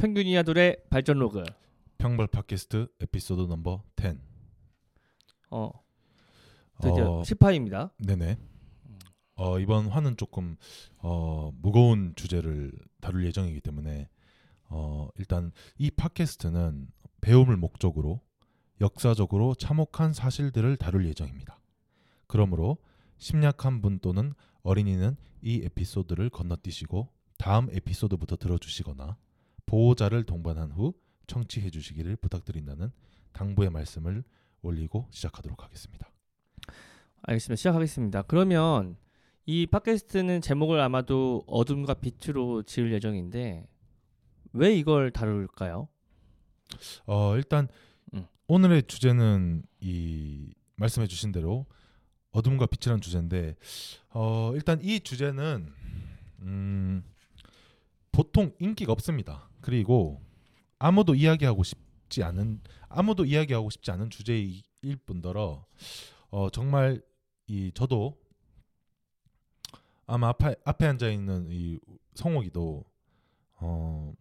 평균 이하들의 발전 로그. 평발 팟캐스트 에피소드 넘버 10. 어, 드디어 어, 10화입니다. 네네. 어, 이번 화는 조금 어, 무거운 주제를 다룰 예정이기 때문에 어, 일단 이 팟캐스트는 배움을 목적으로 역사적으로 참혹한 사실들을 다룰 예정입니다. 그러므로 심약한 분 또는 어린이는 이 에피소드를 건너뛰시고 다음 에피소드부터 들어주시거나 보호자를 동반한 후 청취해 주시기를 부탁드린다는 당부의 말씀을 올리고 시작하도록 하겠습니다. 알겠습니다. 시작하겠습니다. 그러면 이 팟캐스트는 제목을 아마도 어둠과 빛으로 지을 예정인데 왜 이걸 다룰까요? 어 일단 음. 오늘의 주제는 이 말씀해 주신 대로 어둠과 빛이라는 주제인데 어 일단 이 주제는 음 보통 인기가 없습니다. 그리고 아무도 이야기하고 싶지 않은 아무도 이야기하고 싶지 않은 주제일 뿐더러 어 정말 이 저도 아마 앞에 앞에 앉아 있는 이 성옥이도 어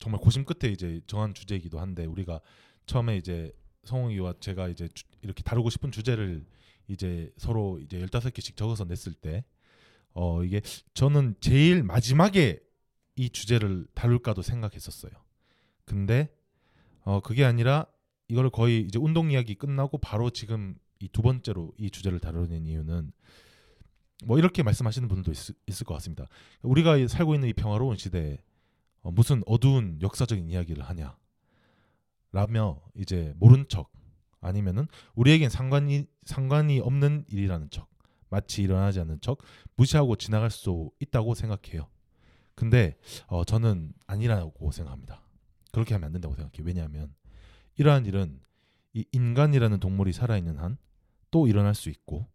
정말 고심 끝에 이제 정한 주제이기도 한데 우리가 처음에 이제 성웅이와 제가 이제 주- 이렇게 다루고 싶은 주제를 이제 서로 이제 15개씩 적어서 냈을 때 어 이게 저는 제일 마지막에 이 주제를 다룰까도 생각했었어요. 근데 어 그게 아니라 이걸 거의 이제 운동 이야기 끝나고 바로 지금 이 두 번째로 이 주제를 다루는 이유는 뭐 이렇게 말씀하시는 분들도 있, 있을 것 같습니다. 우리가 이- 살고 있는 이 평화로운 시대에 어, 무슨 어두운 역사적인 이야기를 하냐 라며 이제 모른 척 아니면은 우리에겐 상관이 상관이 없는 일이라는 척 마치 일어나지 않는 척 무시하고 지나갈 수 있다고 생각해요. 근데 어, 저는 아니라고 생각합니다. 그렇게 하면 안 된다고 생각해요. 왜냐하면 이러한 일은 이 인간이라는 동물이 살아있는 한 또 일어날 수 있고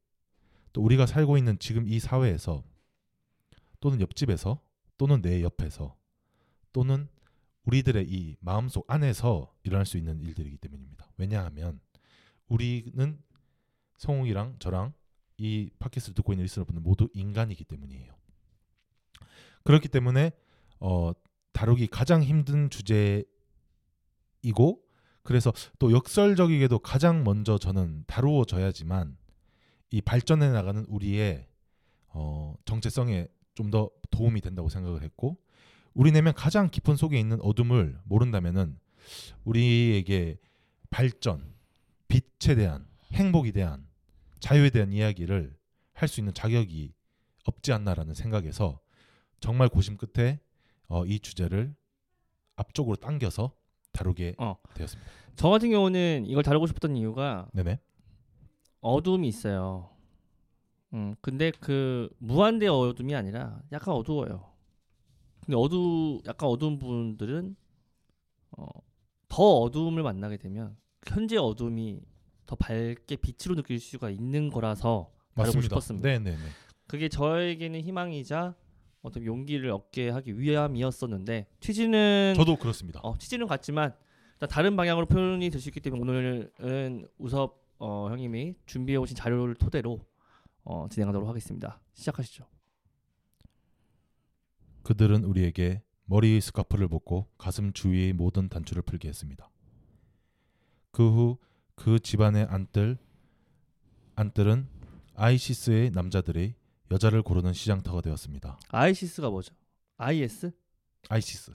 또 우리가 살고 있는 지금 이 사회에서 또는 옆집에서 또는 내 옆에서 또는 우리들의 이 마음속 안에서 일어날 수 있는 일들이기 때문입니다. 왜냐하면 우리는 성욱이랑 저랑 이 팟캐스트를 듣고 있는 리스너분들 모두 인간이기 때문이에요. 그렇기 때문에 어, 다루기 가장 힘든 주제이고 그래서 또 역설적이게도 가장 먼저 저는 다루어져야지만 이 발전해 나가는 우리의 어, 정체성에 좀 더 도움이 된다고 생각을 했고 우리 내면 가장 깊은 속에 있는 어둠을 모른다면은 우리에게 발전, 빛에 대한 행복에 대한 자유에 대한 이야기를 할 수 있는 자격이 없지 않나라는 생각에서 정말 고심 끝에 어, 이 주제를 앞쪽으로 당겨서 다루게 어. 되었습니다. 저 같은 경우는 이걸 다루고 싶었던 이유가 네네. 어둠이 있어요. 음, 근데 그 무한대 어둠이 아니라 약간 어두워요. 근데 어두 약간 어두운 분들은 어, 더 어두움을 만나게 되면 현재 어둠이 더 밝게 빛으로 느낄 수가 있는 거라서 다루고 맞습니다. 싶었습니다. 네네네. 그게 저에게는 희망이자 어떤 용기를 얻게 하기 위함이었었는데 취지는 저도 그렇습니다. 어, 취지는 같지만 다른 방향으로 표현이 될 수 있기 때문에 오늘은 우섭 어, 형님이 준비해 오신 자료를 토대로 어, 진행하도록 하겠습니다. 시작하시죠. 그들은 우리에게 머리 스카프를 벗고 가슴 주위의 모든 단추를 풀게 했습니다. 그 후그 집안의 안뜰 안뜰은 아이시스의 남자들이 여자를 고르는 시장터가 되었습니다. 아이시스가 뭐죠? IS? 아이시스,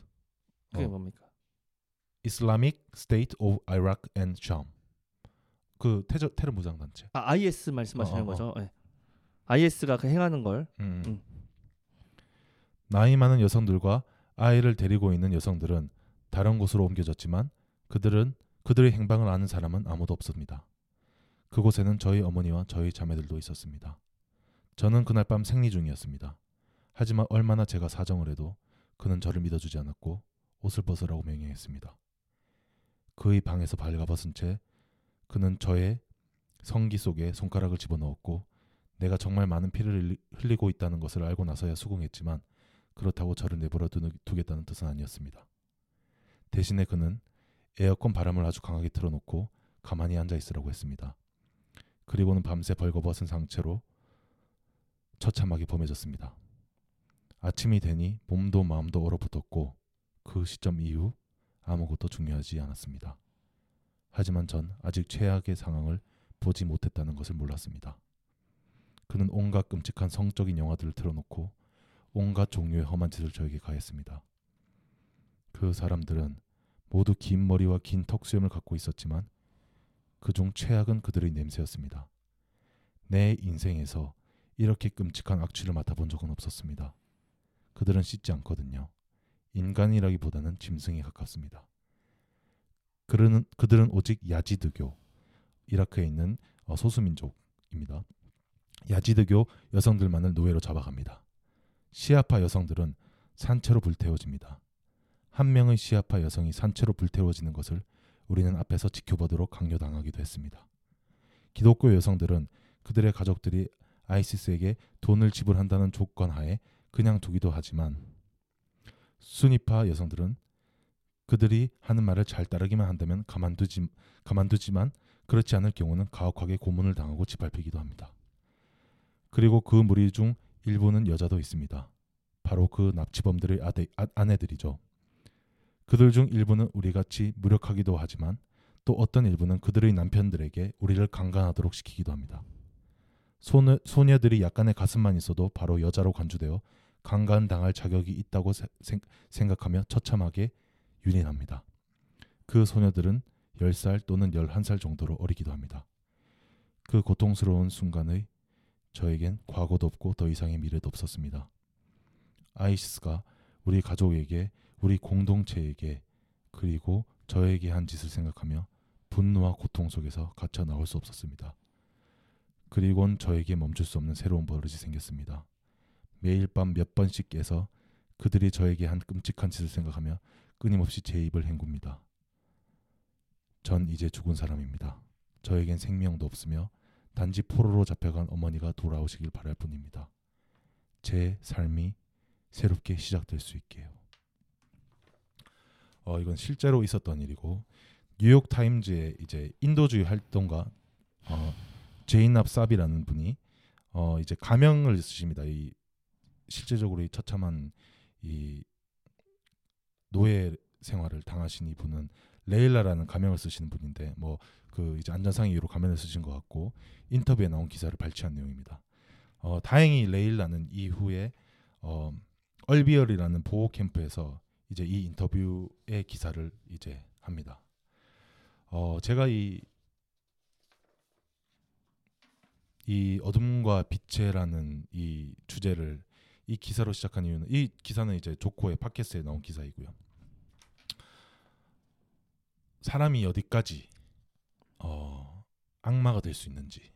그게 어. 뭡니까? Islamic State of Iraq and Sham. 그 테러, 테러 무장 단체. 아, IS 말씀하시는 어, 어, 어. 거죠? 네. IS가 그 행하는 걸 음. 음. 나이 많은 여성들과 아이를 데리고 있는 여성들은 다른 곳으로 옮겨졌지만 그들은 그들의 행방을 아는 사람은 아무도 없습니다. 그곳에는 저희 어머니와 저희 자매들도 있었습니다. 저는 그날 밤 생리 중이었습니다. 하지만 얼마나 제가 사정을 해도 그는 저를 믿어주지 않았고 옷을 벗으라고 명령했습니다. 그의 방에서 발가벗은 채 그는 저의 성기 속에 손가락을 집어넣었고 내가 정말 많은 피를 흘리- 흘리고 있다는 것을 알고 나서야 수긍했지만 그렇다고 저를 내버려 두- 두겠다는 뜻은 아니었습니다. 대신에 그는 에어컨 바람을 아주 강하게 틀어놓고 가만히 앉아 있으라고 했습니다. 그리고는 밤새 벌거벗은 상체로 처참하게 범해졌습니다. 아침이 되니 몸도 마음도 얼어붙었고 그 시점 이후 아무것도 중요하지 않았습니다. 하지만 전 아직 최악의 상황을 보지 못했다는 것을 몰랐습니다. 그는 온갖 끔찍한 성적인 영화들을 틀어놓고 온갖 종류의 험한 짓을 저에게 가했습니다. 그 사람들은 모두 긴 머리와 긴 턱수염을 갖고 있었지만 그중 최악은 그들의 냄새였습니다. 내 인생에서 이렇게 끔찍한 악취를 맡아본 적은 없었습니다. 그들은 씻지 않거든요. 인간이라기보다는 짐승에 가깝습니다. 그들은, 그들은 오직 야지드교, 이라크에 있는 어, 소수민족입니다. 야지드교 여성들만을 노예로 잡아갑니다. 시아파 여성들은 산채로 불태워집니다. 한 명의 시아파 여성이 산채로 불태워지는 것을 우리는 앞에서 지켜보도록 강요당하기도 했습니다. 기독교 여성들은 그들의 가족들이 아이시스에게 돈을 지불한다는 조건 하에 그냥 두기도 하지만 순위파 여성들은 그들이 하는 말을 잘 따르기만 한다면 가만두지, 가만두지만 그렇지 않을 경우는 가혹하게 고문을 당하고 짓밟히기도 합니다. 그리고 그 무리 중 일부는 여자도 있습니다. 바로 그 납치범들의 아대, 아, 아내들이죠. 그들 중 일부는 우리같이 무력하기도 하지만 또 어떤 일부는 그들의 남편들에게 우리를 강간하도록 시키기도 합니다. 소녀, 소녀들이 약간의 가슴만 있어도 바로 여자로 간주되어 강간당할 자격이 있다고 세, 생각하며 처참하게 윤인합니다. 그 소녀들은 10살 또는 11살 정도로 어리기도 합니다. 그 고통스러운 순간의 저에겐 과거도 없고 더 이상의 미래도 없었습니다. 아이시스가 우리 가족에게, 우리 공동체에게, 그리고 저에게 한 짓을 생각하며 분노와 고통 속에서 갇혀 나올 수 없었습니다. 그리곤 저에게 멈출 수 없는 새로운 버릇이 생겼습니다. 매일 밤 몇 번씩 깨서 그들이 저에게 한 끔찍한 짓을 생각하며 끊임없이 제 입을 헹굽니다. 전 이제 죽은 사람입니다. 저에겐 생명도 없으며 단지 포로로 잡혀간 어머니가 돌아오시길 바랄 뿐입니다. 제 삶이 새롭게 시작될 수 있게요. 어 이건 실제로 있었던 일이고 뉴욕 타임즈의 이제 인도주의 활동가 어, 제인납 사비라는 분이 어 이제 가명을 쓰십니다. 이 실제적으로 이 처참한 이 노예 생활을 당하신 이분은 레일라라는 가명을 쓰시는 분인데 뭐 그 이제 안전상 이유로 가면을 쓰신 것 같고 인터뷰에 나온 기사를 발췌한 내용입니다. 어, 다행히 레일라는 이후에 어, 얼비얼이라는 보호 캠프에서 이제 이 인터뷰의 기사를 이제 합니다. 어, 제가 이, 이 어둠과 빛에라는 이 주제를 이 기사로 시작한 이유는 이 기사는 이제 조코의 팟캐스트에 나온 기사이고요. 사람이 어디까지 어, 악마가 될 수 있는지,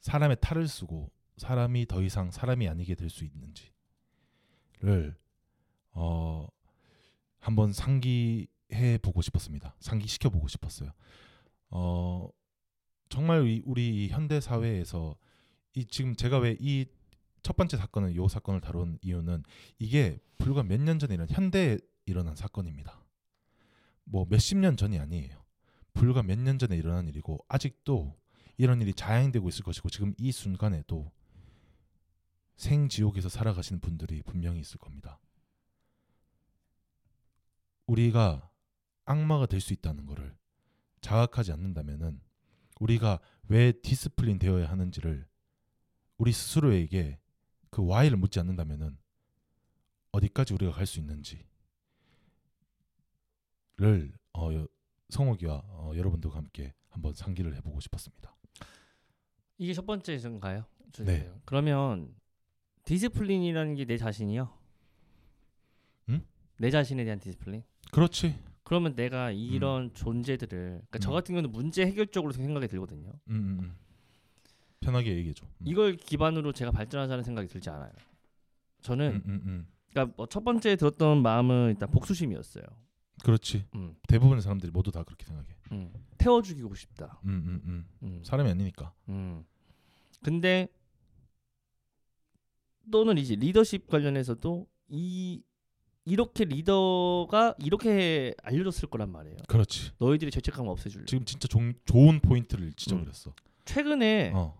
사람의 탈을 쓰고 사람이 더 이상 사람이 아니게 될 수 있는지를 어, 한번 상기해 보고 싶었습니다. 상기시켜 보고 싶었어요. 어, 정말 우리, 현대 사회에서 이 지금 제가 왜 이 첫 번째 사건은 요 사건을 다룬 이유는 이게 불과 몇 년 전에 일어난 현대에 일어난 사건입니다. 뭐 몇십 년 전이 아니에요. 불과 몇 년 전에 일어난 일이고 아직도 이런 일이 자행되고 있을 것이고 지금 이 순간에도 생지옥에서 살아가시는 분들이 분명히 있을 겁니다. 우리가 악마가 될 수 있다는 것을 자각하지 않는다면은 우리가 왜 discipline 되어야 하는지를 우리 스스로에게 그 why를 묻지 않는다면은 어디까지 우리가 갈 수 있는지를 어, 성욱이와 어, 여러분들과 함께 한번 상기를 해보고 싶었습니다. 이게 첫 번째인가요? 네. 그러면 discipline이라는 게 내 자신이요? 응? 내 자신에 대한 discipline? 그렇지. 그러면 내가 이런 존재들을 그러니까 저 음. 같은 경우는 문제 해결적으로 생각이 들거든요. 음, 음, 음. 편하게 얘기해줘. 음. 이걸 기반으로 제가 발전하자는 생각이 들지 않아요. 저는 음, 음, 음. 그러니까 뭐 첫 번째 들었던 마음은 일단 복수심이었어요. 그렇지. 음, 대부분의 사람들이 모두 다 그렇게 생각해. 음. 태워 죽이고 싶다. 음, 음, 음. 음. 사람이 아니니까. 음. 근데 또는 이제 리더십 관련해서도 이 이렇게 리더가 이렇게 알려줬을 거란 말이에요. 그렇지. 너희들이 죄책감을 없애줄래. 지금 진짜 종, 좋은 포인트를 지적을했어. 최근에 어.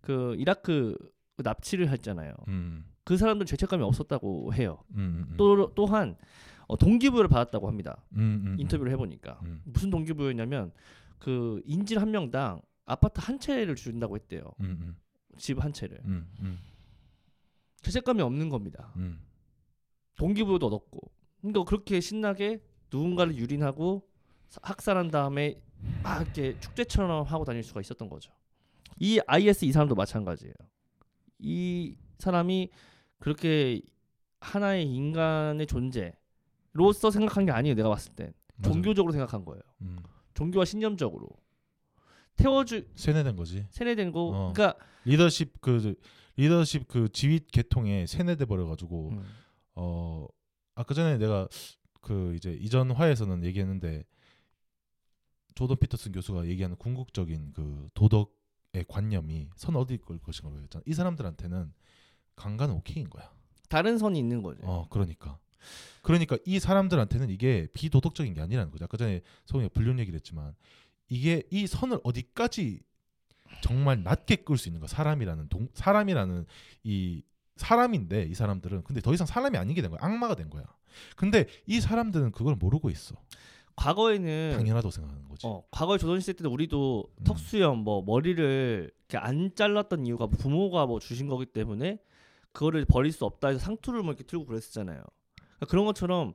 그 이라크 그 납치를 했잖아요. 음, 그 사람들 죄책감이 없었다고 해요. 음, 음, 음. 또 또한 어, 동기부여를 받았다고 합니다. 음, 음, 인터뷰를 해보니까 음, 무슨 동기부여냐면 그 인질 한 명당 아파트 한 채를 준다고 했대요. 음, 음, 집한 채를. 음, 음, 죄책감이 없는 겁니다. 음. 동기부여도 얻었고. 그러니까 그렇게 신나게 누군가를 유린하고 사- 학살한 다음에 막 이렇게 축제처럼 하고 다닐 수가 있었던 거죠. 이 IS 이 사람도 마찬가지예요. 이 사람이 그렇게 하나의 인간의 존재로서 생각한 게 아니에요. 내가 봤을 땐 맞아. 종교적으로 생각한 거예요. 음. 종교와 신념적으로 태워주 세뇌된 거지. 세뇌된 거. 어. 그러니까 리더십 그 리더십 그 지휘 계통에 세뇌돼 버려 가지고 음, 어 아까 전에 내가 그 이제 이전 화에서는 얘기했는데 조던 피터슨 교수가 얘기하는 궁극적인 그 도덕의 관념이 선 어디 걸 것인가로 했잖아. 이 사람들한테는 강간 오케이인 거야. 다른 선이 있는 거죠. 어, 그러니까. 그러니까 이 사람들한테는 이게 비도덕적인 게 아니라는 거죠. 아까 전에 성우가 불륜 얘기를 했지만 이게 이 선을 어디까지 정말 낮게 끌 수 있는 거 사람이라는 동 사람이라는 이 사람인데 이 사람들은 근데 더 이상 사람이 아니게 된 거야. 악마가 된 거야. 근데 이 사람들은 그걸 모르고 있어. 과거에는 당연하다고 생각하는 거지. 어, 과거에 조선 시대 때도 우리도 음. 턱수염 뭐 머리를 이렇게 안 잘랐던 이유가 부모가 뭐 주신 거기 때문에 그거를 버릴 수 없다 해서 상투를 뭐 이렇게 틀고 그랬었잖아요. 그러니까 그런 것처럼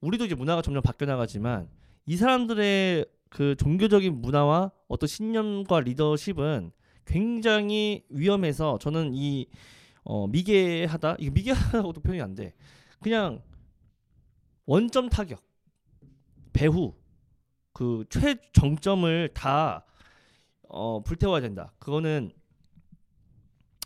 우리도 이제 문화가 점점 바뀌어 나가지만 이 사람들의 그 종교적인 문화와 어떤 신념과 리더십은 굉장히 위험해서 저는 이 어, 미개하다 이게 미개하다고도 표현이 안 돼. 그냥 원점 타격 배후 그 최정점을 다 어, 불태워야 된다. 그거는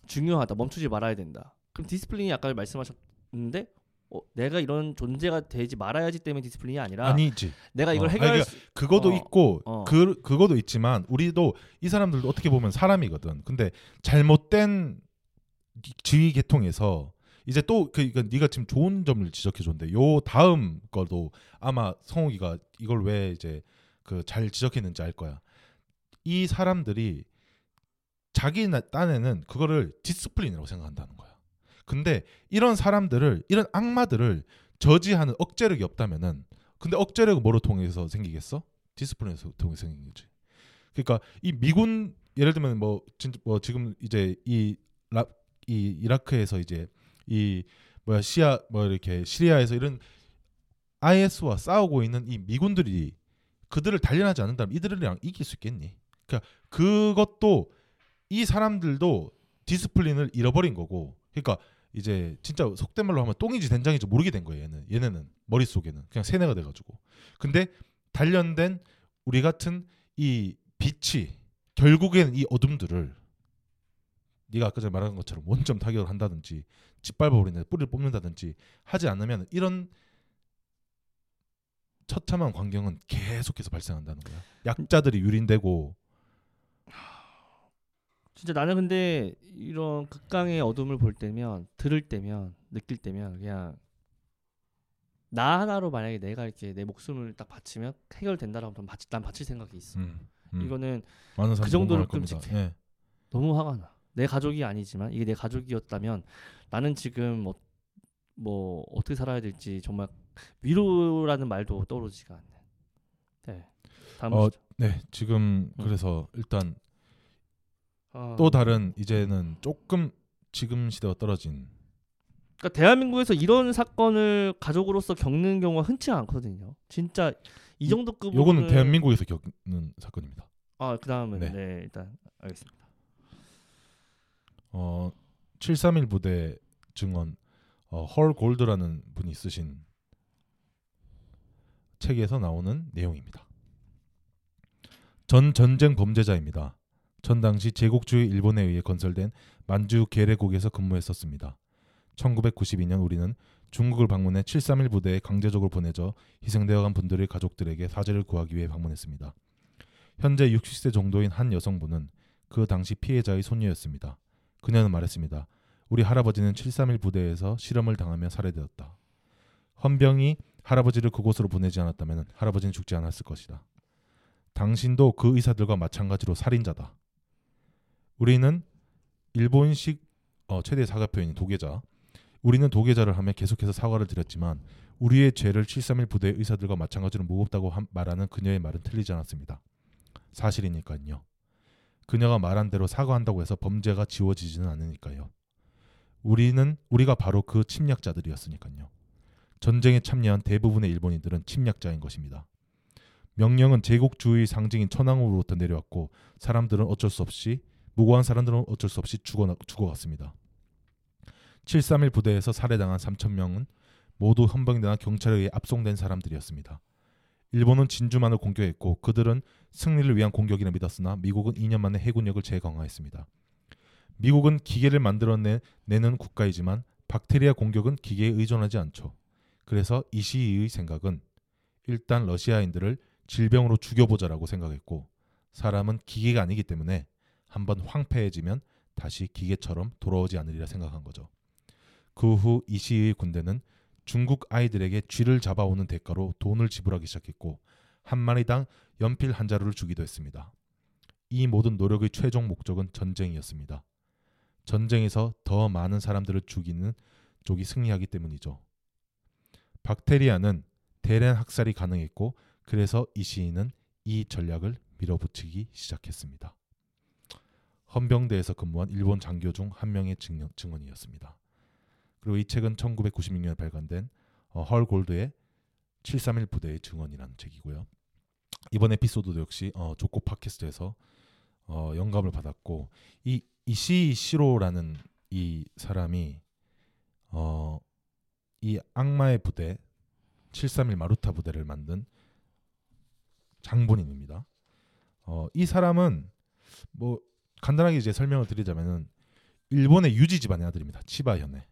중요하다. 멈추지 말아야 된다. 그럼 discipline이 아까 말씀하셨는데 어, 내가 이런 존재가 되지 말아야지 때문에 discipline이 아니라 아니지. 내가 이걸 어, 아니, 해결할 그러니까 수 그거도 어, 있고 어. 그 그거도 있지만 우리도 이 사람들도 어떻게 보면 사람이거든. 근데 잘못된 지휘 계통에서 이제 또 그, 그 네가 지금 좋은 점을 지적해 줬는데 요 다음 거도 아마 성욱이가 이걸 왜 이제 그 잘 지적했는지 알 거야. 이 사람들이 자기 나- 딴에는 그거를 discipline이라고 생각한다는 거야. 근데 이런 사람들을 이런 악마들을 저지하는 억제력이 없다면은 근데 억제력은 뭐로 통해서 생기겠어? 디스플린에서 통해서 생긴 거지. 그러니까 이 미군 예를 들면 뭐 진짜 뭐 지금 이제 이 라, 이 이라크에서 이제 이 뭐야 시아 뭐 이렇게 시리아에서 이런 IS와 싸우고 있는 이 미군들이 그들을 단련하지 않는다면 이들이랑 이길 수 있겠니? 그러니까 그것도 이 사람들도 디스플린을 잃어버린 거고, 그러니까 이제 진짜 속된 말로 하면 똥인지 된장인지 모르게 된 거예요. 얘는 얘네는 머릿속에는 그냥 세뇌가 돼가지고. 근데 단련된 우리 같은 이 빛이 결국에는 이 어둠들을 네가 아까 전에 말한 것처럼 원점 타격을 한다든지 짓밟아버리는 뿌리를 뽑는다든지 하지 않으면 이런 처참한 광경은 계속해서 발생한다는 거야. 약자들이 유린되고 진짜 나는 근데 이런 극강의 어둠을 볼 때면 들을 때면 느낄 때면 그냥 나 하나로 만약에 내가 이렇게 내 목숨을 딱 바치면 해결된다라고 하면 바치, 난 바칠 생각이 있어. 음, 음. 이거는 그 정도로. 끔찍해. 예. 너무 화가 나. 내 가족이 아니지만 이게 내 가족이었다면 나는 지금 뭐, 뭐 어떻게 살아야 될지 정말 위로라는 말도 떠오르지가 않네. 네. 다음 어. 네, 지금 음. 그래서 일단 아, 또 다른 이제는 조금 지금 시대와 떨어진 그러니까 대한민국에서 이런 사건을 가족으로서 겪는 경우가 흔치 않거든요. 진짜 이 정도 급으로 요거는 대한민국에서 겪는 사건입니다. 아 그다음은 네. 네. 일단 알겠습니다. 어, 731 부대 증언 어, 헐 골드라는 분이 쓰신 책에서 나오는 내용입니다. 전 전쟁 범죄자입니다. 전 당시 제국주의 일본에 의해 건설된 만주 계례국에서 근무했었습니다. 1992년 우리는 중국을 방문해 731 부대에 강제적으로 보내져 희생되어 간 분들의 가족들에게 사죄를 구하기 위해 방문했습니다. 현재 60세 정도인 한 여성분은 그 당시 피해자의 손녀였습니다. 그녀는 말했습니다. 우리 할아버지는 731 부대에서 실험을 당하며 살해되었다. 헌병이 할아버지를 그곳으로 보내지 않았다면 할아버지는 죽지 않았을 것이다. 당신도 그 의사들과 마찬가지로 살인자다. 우리는 일본식 어, 최대 사과 표현인 도계자. 우리는 도계자를 하며 계속해서 사과를 드렸지만 우리의 죄를 731 부대의 의사들과 마찬가지로 무겁다고 함- 말하는 그녀의 말은 틀리지 않았습니다. 사실이니까요. 그녀가 말한 대로 사과한다고 해서 범죄가 지워지지는 않으니까요. 우리는 우리가 바로 그 침략자들이었으니까요. 전쟁에 참여한 대부분의 일본인들은 침략자인 것입니다. 명령은 제국주의 상징인 천황으로부터 내려왔고 사람들은 어쩔 수 없이 무고한 사람들은 어쩔 수 없이 죽어 죽어갔습니다. 731 부대에서 살해당한 3천 명은 모두 헌병대나 경찰에 의해 압송된 사람들이었습니다. 일본은 진주만을 공격했고 그들은 승리를 위한 공격이라 믿었으나 미국은 2년 만에 해군력을 재강화했습니다. 미국은 기계를 만들어내는 국가이지만 박테리아 공격은 기계에 의존하지 않죠. 그래서 이 시의 생각은 일단 러시아인들을 질병으로 죽여보자라고 생각했고 사람은 기계가 아니기 때문에 한번 황폐해지면 다시 기계처럼 돌아오지 않으리라 생각한 거죠. 그 후 이시의 군대는 중국 아이들에게 쥐를 잡아오는 대가로 돈을 지불하기 시작했고 한 마리당 연필 한 자루를 주기도 했습니다. 이 모든 노력의 최종 목적은 전쟁이었습니다. 전쟁에서 더 많은 사람들을 죽이는 쪽이 승리하기 때문이죠. 박테리아는 대량 학살이 가능했고 그래서 이 시인은 이 전략을 밀어붙이기 시작했습니다. 헌병대에서 근무한 일본 장교 중 한 명의 증언, 증언이었습니다. 그리고 이 책은 1996년에 발간된 어, 헐 골드의 731 부대의 증언이라는 책이고요. 이번 에피소드도 역시 어, 조코 팟캐스트에서 어, 영감을 받았고 이 이시 시로라는 이 사람이 어, 이 악마의 부대 731 마루타 부대를 만든 장본인입니다. 어, 이 사람은 뭐 간단하게 이제 설명을 드리자면은 일본의 유지 집안의 아들입니다. 치바 현의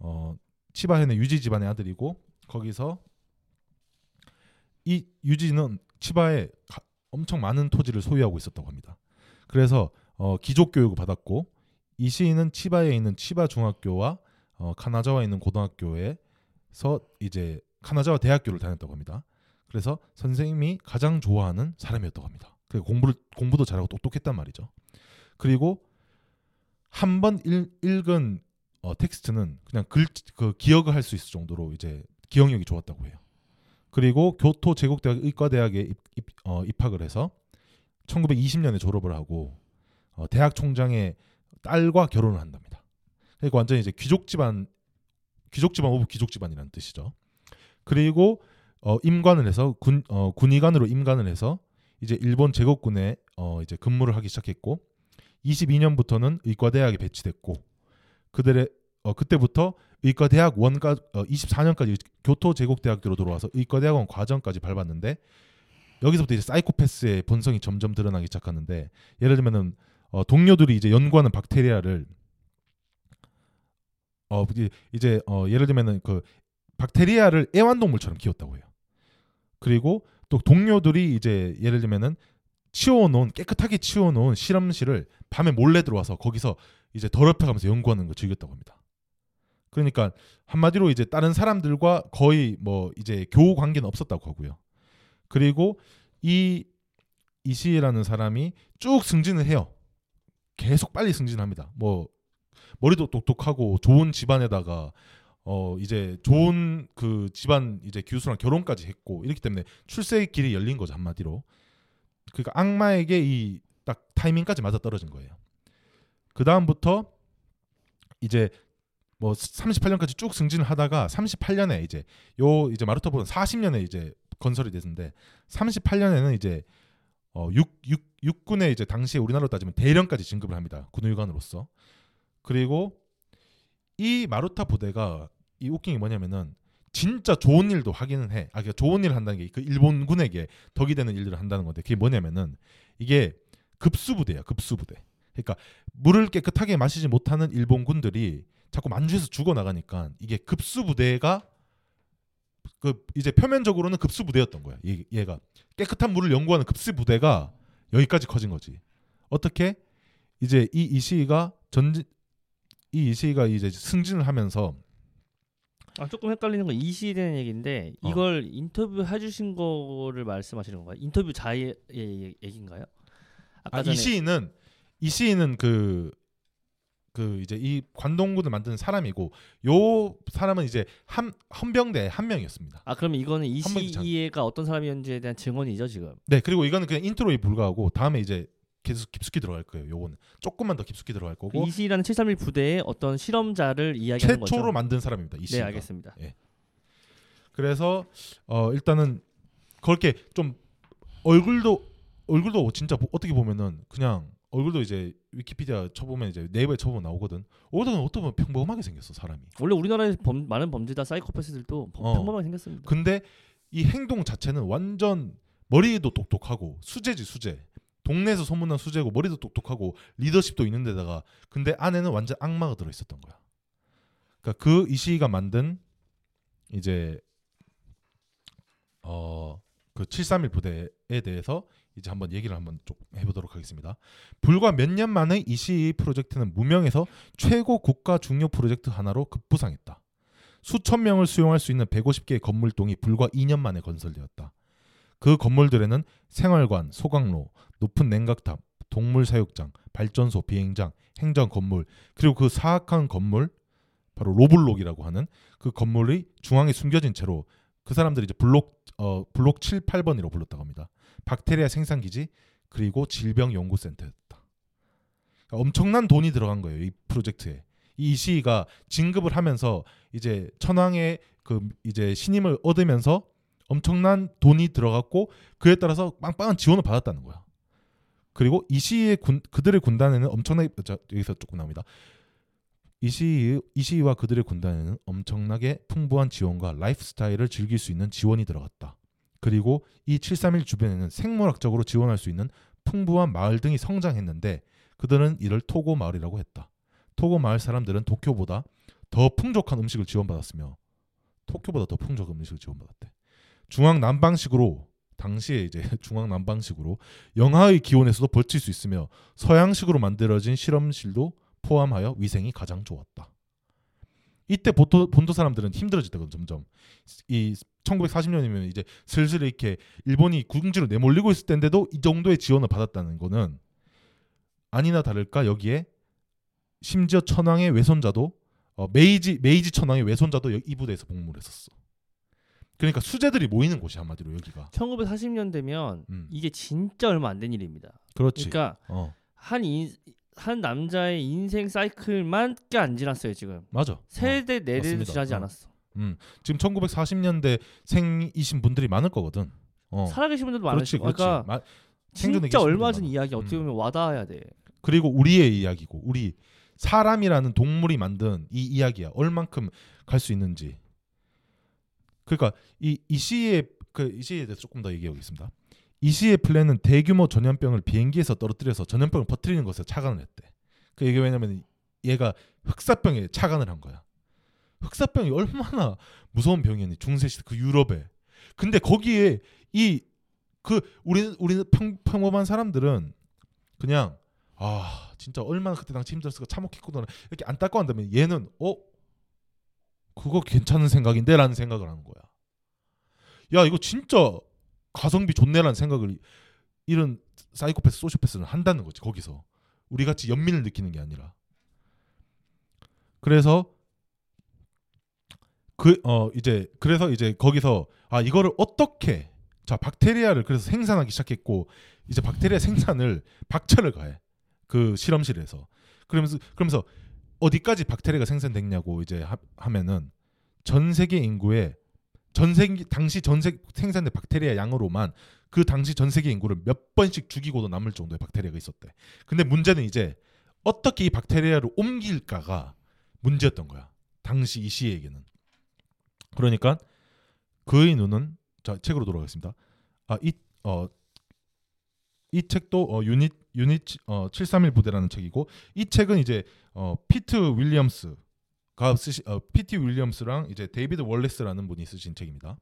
어, 치바 현의 유지 집안의 아들이고 거기서 이 유지는 치바에 가- 엄청 많은 토지를 소유하고 있었다고 합니다. 그래서 어, 기족 교육을 받았고 이 시인은 치바에 있는 치바 중학교와 어, 카나자와에 있는 고등학교에서 이제 카나자와 대학교를 다녔다고 합니다. 그래서 선생님이 가장 좋아하는 사람이었다고 합니다. 그 공부를 공부도 잘하고 똑똑했단 말이죠. 그리고 한 번 읽은 어, 텍스트는 그냥 글 그 기억을 할 수 있을 정도로 이제 기억력이 좋았다고 해요. 그리고 교토 제국대학 의과대학에 입, 입, 어, 입학을 해서 1920년에 졸업을 하고 어, 대학 총장의 딸과 결혼을 한답니다. 그러니까 완전히 이제 귀족 집안 귀족 집안 of 귀족 집안이라는 뜻이죠. 그리고 어, 임관을 해서 군 어, 군의관으로 임관을 해서 이제 일본 제국군에 어, 이제 근무를 하기 시작했고 22년부터는 의과대학에 배치됐고 그들의 어, 그때부터 의과대학 원과 어, 24년까지 교토 제국대학교로 들어와서 의과대학원 과정까지 밟았는데 여기서부터 이제 사이코패스의 본성이 점점 드러나기 시작하는데 예를 들면은 어, 동료들이 이제 연구하는 박테리아를 어 이제 어, 예를 들면은 그 박테리아를 애완동물처럼 키웠다고 해요. 그리고 또 동료들이 이제 예를 들면은 치워놓은 깨끗하게 치워놓은 실험실을 밤에 몰래 들어와서 거기서 이제 더럽혀가면서 연구하는 걸 즐겼다고 합니다. 그러니까 한마디로 이제 다른 사람들과 거의 뭐 이제 교우 관계는 없었다고 하고요. 그리고 이 이시라는 사람이 쭉 승진을 해요. 계속 빨리 승진합니다. 뭐 머리도 똑똑하고 좋은 집안에다가 어 이제 좋은 그 집안 이제 교수랑 결혼까지 했고 이렇기 때문에 출세의 길이 열린 거죠 한마디로. 그러니까 악마에게 이 딱 타이밍까지 맞아 떨어진 거예요. 그 다음부터 이제 뭐 38년까지 쭉 승진을 하다가 38년에 이제 요 이제 마루토보는 40년에 이제 건설이 됐는데 38년에는 이제 어 6, 6, 육군에 이제 당시에 우리나라로 따지면 대령까지 진급을 합니다. 군의관으로서. 그리고 이 마루타 부대가 이 웃긴 게 뭐냐면은 진짜 좋은 일도 하기는 해. 아, 그러니까 좋은 일을 한다는 게 그 일본군에게 덕이 되는 일들을 한다는 건데 그게 뭐냐면은 이게 급수부대야, 급수부대. 그러니까 물을 깨끗하게 마시지 못하는 일본군들이 자꾸 만주에서 죽어 나가니까 이게 급수 부대가 그 이제 표면적으로는 급수 부대였던 거야. 얘, 얘가 깨끗한 물을 연구하는 급수 부대가 여기까지 커진 거지. 어떻게 이제 이 이시가 전진 이 이시가 이제 승진을 하면서 아 조금 헷갈리는 건 이시에 대한 얘기인데 어. 이걸 인터뷰 해주신 거를 말씀하시는 건가요? 인터뷰 자의 얘기인가요? 아까 아, 전에 이 시인은 이 시인은 그, 그 이제 이 관동군을 만드는 사람이고 요 사람은 이제 한 헌병대 한 명이었습니다. 아 그러면 이거는 장- 이시이가 어떤 사람이었는지에 대한 증언이죠 지금. 네 그리고 이거는 그냥 intro에 불과하고 다음에 이제 계속 깊숙이 들어갈 거예요. 요거는 조금만 더 깊숙이 들어갈 그 거고 이시라는 731 부대의 어떤 실험자를 이야기하는 거죠. 최초로 만든 사람입니다. 이 네. 알겠습니다. 그래서 어 일단은 그렇게 좀 얼굴도 얼굴도 진짜 보- 어떻게 보면은 그냥 얼굴도 이제 위키피디아 쳐보면 이제 네이버에 쳐보면 나오거든. 어떤 어떤 보면 평범하게 생겼어 사람이. 원래 우리나라에 범, 많은 범죄자 사이코패스들도 범- 어. 평범하게 생겼습니다. 근데 이 행동 자체는 완전 머리도 똑똑하고 수제지 수제. 동네에서 소문난 수제고 머리도 똑똑하고 리더십도 있는 데다가 근데 안에는 완전 악마가 들어 있었던 거야. 그러니까 그 이시가 만든 이제 어 그 731 부대에 대해서 이제 한번 얘기를 한번 좀 해보도록 하겠습니다. 불과 몇 년 만에 이시 프로젝트는 무명에서 최고 국가 중요 프로젝트 하나로 급부상했다. 수천 명을 수용할 수 있는 150개의 건물동이 불과 2년 만에 건설되었다. 그 건물들에는 생활관, 소각로, 높은 냉각탑, 동물 사육장, 발전소, 비행장, 행정 건물, 그리고 그 사악한 건물 바로 로블록이라고 하는 그 건물이 중앙에 숨겨진 채로 그 사람들이 이제 블록 어 블록 7, 8번이라고 불렀다고 합니다. 박테리아 생산 기지 그리고 질병 연구센터였다. 그러니까 엄청난 돈이 들어간 거예요 이 프로젝트에. 이 이시가 진급을 하면서 이제 천황의 그 이제 신임을 얻으면서 엄청난 돈이 들어갔고 그에 따라서 빵빵한 지원을 받았다는 거야. 그리고 이시의 군 그들의 군단에는 엄청나게 자, 여기서 조금 나옵니다. 이시 이시와 그들의 군단에는 엄청나게 풍부한 지원과 라이프 스타일을 즐길 수 있는 지원이 들어갔다. 그리고 이 731 주변에는 생물학적으로 지원할 수 있는 풍부한 마을 등이 성장했는데 그들은 이를 토고 마을이라고 했다. 토고 마을 사람들은 도쿄보다 더 풍족한 음식을 지원받았으며 도쿄보다 더 풍족한 음식을 지원받았대. 중앙 남방식으로 당시에 이제 중앙 남방식으로 영하의 기온에서도 버틸 수 있으며 서양식으로 만들어진 실험실도 포함하여 위생이 가장 좋았다. 이때 본토, 본토 사람들은 힘들어지거든 점점. 이 1940년이면 이제 슬슬 이렇게 일본이 궁지로 내몰리고 있을 때인데도 이 정도의 지원을 받았다는 거는 아니나 다를까 여기에 심지어 천황의 외손자도 어, 메이지 메이지 천황의 외손자도 여- 이 부대에서 복무를 했었어. 그러니까 수재들이 모이는 곳이 한마디로 여기가. 1940년 되면 음. 이게 진짜 얼마 안 된 일입니다. 그렇지. 그러니까 어 한, 인, 한 남자의 인생 사이클만꽤 안 지났어요 지금. 맞아. 세대 네 대도 맞습니다. 지나지 어. 않았어. 음 지금 1940년대 생이신 분들이 많을 거거든. 어. 살아계신 분들도 많으시고 그렇지. 그러니까 마- 진짜 얼마 전. 이야기 어떻게 음. 보면 와닿아야 돼. 그리고 우리의 이야기고 우리 사람이라는 동물이 만든 이 이야기야 얼만큼 갈 수 있는지 그러니까 이 이 시의 그 이 시에 대해서 조금 더 얘기하겠습니다 이시의 플랜은 대규모 전염병을 비행기에서 떨어뜨려서 전염병을 퍼뜨리는 것에 착안을 했대. 그 이게 왜냐면 얘가 흑사병에 착안을 한 거야. 흑사병이 얼마나 무서운 병이었니 중세 시대 그 유럽에. 근데 거기에 이 그 우리 우리는 평, 평범한 사람들은 그냥 아 진짜 얼마나 그때 당시 힘들었을까 참혹했구나. 이렇게 안타까워한다면 얘는 어? 그거 괜찮은 생각인데라는 생각을 하는 거야. 야 이거 진짜 가성비 좋네라는 생각을 이런 사이코패스 소시오패스는 한다는 거지 거기서. 우리 같이 연민을 느끼는 게 아니라. 그래서 그 어 이제 그래서 이제 거기서 아 이거를 어떻게 자 박테리아를 그래서 생산하기 시작했고 이제 박테리아 생산을 박차를 가해. 그 실험실에서. 그러면서 그러면서 어디까지 박테리아가 생산됐냐고 이제 하, 하면은 전 세계 인구의 전 세계 당시 전세 생산된 박테리아 양으로만 그 당시 전 세계 인구를 몇 번씩 죽이고도 남을 정도의 박테리아가 있었대. 근데 문제는 이제 어떻게 이 박테리아를 옮길까가 문제였던 거야. 당시 이 시에게는. 그러니까 그의 눈은 자 책으로 돌아가겠습니다. 아이 어 이 책도 어, 유닛 유닛 어, 731 부대라는 책이고 이 책은 이제 어, 피트 윌리엄스 가 쓰시 어, 피트 윌리엄스랑 이제 데이비드 월레스라는 분이 쓰신 책입니다.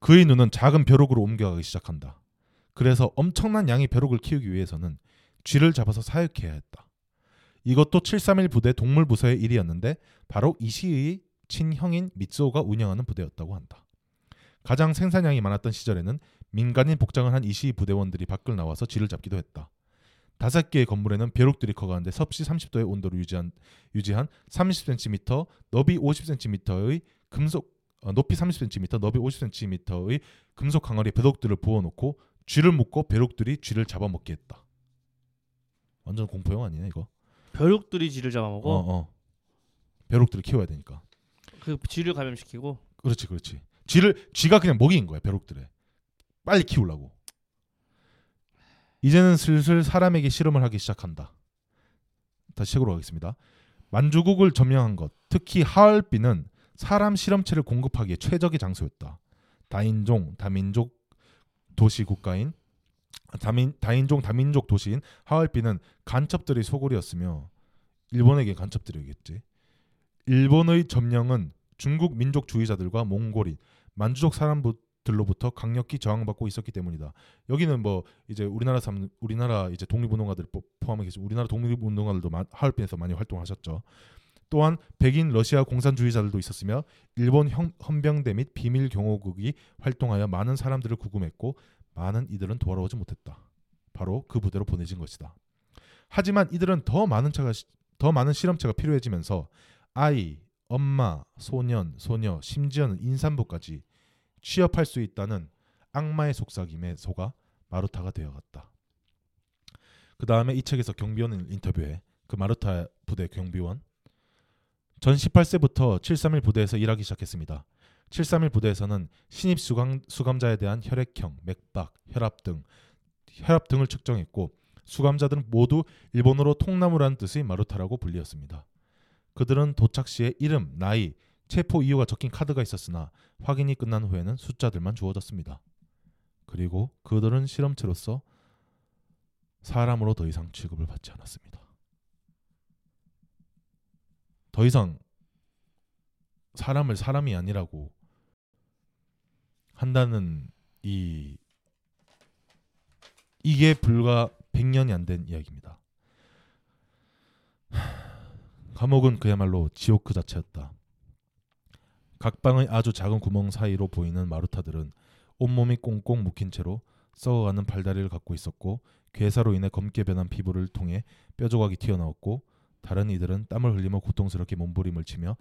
그의 눈은 작은 벼룩으로 옮겨가기 시작한다. 그래서 엄청난 양의 벼룩을 키우기 위해서는 쥐를 잡아서 사육해야 했다. 이것도 731 부대 동물 부서의 일이었는데 바로 이시의 친형인 미츠오가 운영하는 부대였다고 한다. 가장 생산량이 많았던 시절에는 민간인 복장을 한 이시 부대원들이 밖을 나와서 쥐를 잡기도 했다. 다섯 개의 건물에는 벼룩들이 커가는데 섭씨 30도의 온도를 유지한 유지한 30cm, 너비 50cm의 금속 어, 높이 30cm, 너비 50cm의 금속 강아리에 벼룩들을 부어놓고 쥐를 묶고 벼룩들이 쥐를 잡아먹게 했다. 완전 공포 영화 아니냐 이거? 벼룩들이 쥐를 잡아먹어. 어, 어. 벼룩들을 키워야 되니까. 그 쥐를 감염시키고. 그렇지, 그렇지. 쥐를 쥐가 그냥 먹이인 거야 벼룩들에. 빨리 키우려고. 이제는 슬슬 사람에게 실험을 하기 시작한다. 다시 책으로 가겠습니다. 만주국을 점령한 것, 특히 하얼빈은 사람 실험체를 공급하기에 최적의 장소였다. 다인종, 다민족 도시 국가인 다민, 다인종, 다민족 도시인 하얼빈은 간첩들의 소굴이었으며 일본에게 간첩들이겠지. 일본의 점령은 중국 민족주의자들과 몽골인, 만주족 사람 들로부터 강력히 저항받고 있었기 때문이다. 여기는 뭐 이제 우리나라 삼 우리나라 이제 독립운동가들 포- 포함해서 우리나라 독립운동가들도 마- 하얼빈에서 많이 활동하셨죠. 또한 백인 러시아 공산주의자들도 있었으며 일본 형, 헌병대 및 비밀 경호국이 활동하여 많은 사람들을 구금했고 많은 이들은 돌아오지 못했다. 바로 그 부대로 보내진 것이다. 하지만 이들은 더 많은 차가 시- 더 많은 실험체가 필요해지면서 아이, 엄마, 소년, 소녀, 심지어는 인산부까지 취업할 수 있다는 악마의 속삭임에 속아 마루타가 되어갔다. 그 다음에 이 책에서 경비원을 인터뷰해 그 마루타 부대 경비원 전 18세부터 731 부대에서 일하기 시작했습니다. 731 부대에서는 신입 수감, 수감자에 대한 혈액형, 맥박, 혈압 등 혈압 등을 측정했고 수감자들은 모두 일본어로 통나무라는 뜻의 마루타라고 불리었습니다. 그들은 도착 시에 이름, 나이, 체포 이유가 적힌 카드가 있었으나 확인이 끝난 후에는 숫자들만 주어졌습니다. 그리고 그들은 실험체로서 사람으로 더 이상 취급을 받지 않았습니다. 더 이상 사람을 사람이 아니라고 한다는 이 이게 불과 100년이 안 된 이야기입니다. 감옥은 그야말로 지옥 그 자체였다. 각 방의 아주 작은 구멍 사이로 보이는 마루타들은 온몸이 꽁꽁 묶인 채로 썩어가는 팔다리를 갖고 있었고 괴사로 인해 검게 변한 피부를 통해 뼈 조각이 튀어나왔고 다른 이들은 땀을 흘리며 고통스럽게 몸부림을 치며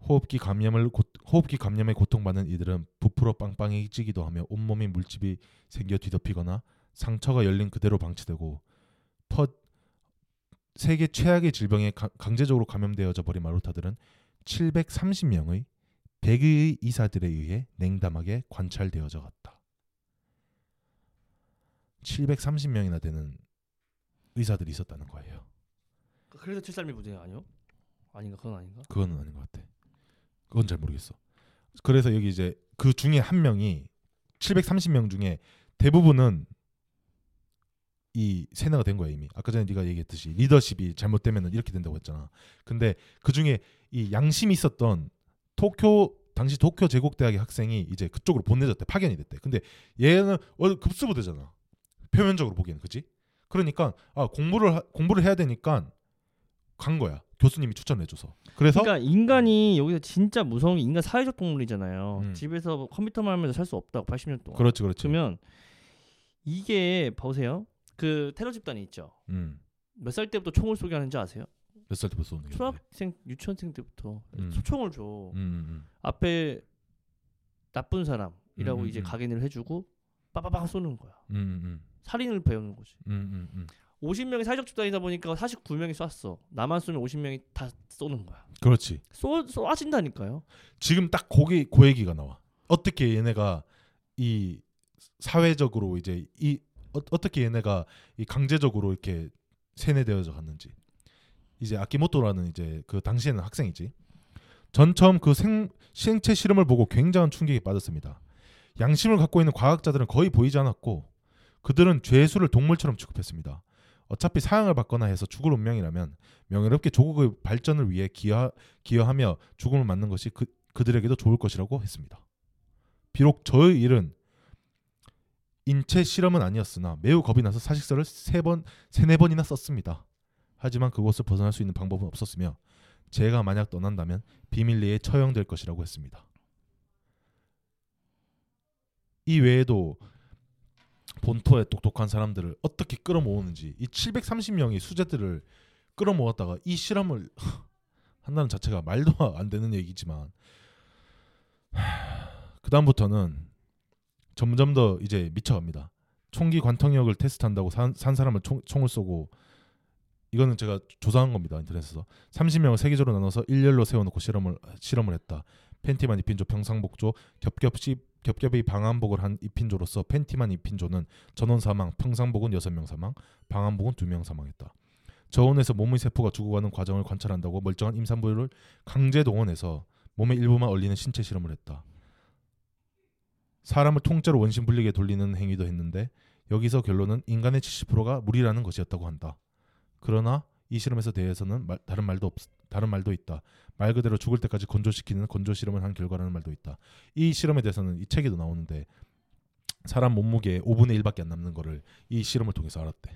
호흡기 감염을 고, 호흡기 감염에 고통받는 이들은 부풀어 빵빵해지기도 하며 온몸이 물집이 생겨 뒤덮이거나 상처가 열린 그대로 방치되고 퍼 세계 최악의 질병에 가- 강제적으로 감염되어져 버린 마루타들은 730명의 100의 이사들에 의해 냉담하게 관찰되어져 갔다. 730명이나 되는 의사들이 있었다는 거예요. 그래서 732 부대 아니요? 아닌가 그건 아닌가? 그거는 아닌 것 같아. 그건 잘 모르겠어. 그래서 여기 이제 그 중에 한 명이 730명 중에 대부분은 이 세뇌가 된 거야 이미. 아까 전에 네가 얘기했듯이 리더십이 잘못되면 이렇게 된다고 했잖아. 근데 그 중에 이 양심이 있었던 도쿄 당시 도쿄 제국 대학의 학생이 이제 그쪽으로 보내졌대 파견이 됐대. 근데 얘는 원 급수부대잖아. 표면적으로 보기에는 그지? 그러니까 아 공부를 하- 공부를 해야 되니까 간 거야. 교수님이 추천해줘서. 그래서 그러니까 인간이 여기서 진짜 무서운 게 인간 사회적 동물이잖아요. 음. 집에서 컴퓨터만 하면서 살 수 없다고 80년 동안. 그렇지 그렇지. 그러면 이게 보세요. 그 테러 집단이 있죠. 음. 몇 살 때부터 총을 쏘게 하는지 아세요? 몇 살 때부터 쏘는 게? 초등학생, 유치원생 때부터 음. 소총을 줘. 음, 음, 앞에 나쁜 사람이라고 음, 음, 이제 음. 각인을 해주고 빠바방 쏘는 거야. 음, 음, 음, 살인을 배우는 거지. 음, 음, 음. 50명이 사회적 집단이다 보니까 49명이 쐈어. 나만 쏘면 50명이 다 쏘는 거야. 그렇지. 쏘 쏘아진다니까요. 지금 딱 거기 그 얘기가 나와. 어떻게 얘네가 이 사회적으로 이제 이 어, 어떻게 얘네가 이 강제적으로 이렇게 세뇌되어져 갔는지. 이제 아키모토라는 이제 그 당시에는 학생이지. 전 처음 그 생, 생체 실험을 보고 굉장한 충격에 빠졌습니다. 양심을 갖고 있는 과학자들은 거의 보이지 않았고 그들은 죄수를 동물처럼 취급했습니다. 어차피 사형을 받거나 해서 죽을 운명이라면 명예롭게 조국의 발전을 위해 기여, 기여하며 죽음을 맞는 것이 그, 그들에게도 좋을 것이라고 했습니다. 비록 저의 일은 인체 실험은 아니었으나 매우 겁이 나서 사직서를 세 번, 세네 번이나 썼습니다. 하지만 그곳을 벗어날 수 있는 방법은 없었으며 제가 만약 떠난다면 비밀리에 처형될 것이라고 했습니다. 이 외에도 본토의 똑똑한 사람들을 어떻게 끌어모으는지 이 730명의 수재들을 끌어모았다가 이 실험을 한다는 자체가 말도 안 되는 얘기지만 그 다음부터는 점점 더 이제 미쳐갑니다. 총기 관통력을 테스트한다고 산, 산 사람을 총, 총을 쏘고 이거는 제가 조사한 겁니다 인터넷에서 30명을 세계적으로 나눠서 일렬로 세워놓고 실험을 실험을 했다. 팬티만 입힌 조 평상복조 겹겹이 겹겹이 방한복을 한 입힌조로서 팬티만 입힌 조는 전원 사망, 평상복은 여섯 명 사망, 방한복은 두명 사망했다. 저온에서 몸의 세포가 죽어가는 과정을 관찰한다고 멀쩡한 임산부를 강제 동원해서 몸의 일부만 얼리는 신체 실험을 했다. 사람을 통째로 원심 불리게 돌리는 행위도 했는데 여기서 결론은 인간의 70%가 물이라는 것이었다고 한다. 그러나 이 실험에서 대해서는 말, 다른 말도 없, 다른 말도 있다. 말 그대로 죽을 때까지 건조시키는 건조 실험을 한 결과라는 말도 있다. 이 실험에 대해서는 이 책에도 나오는데 사람 몸무게 5분의 1밖에 안 남는 거를 이 실험을 통해서 알았대.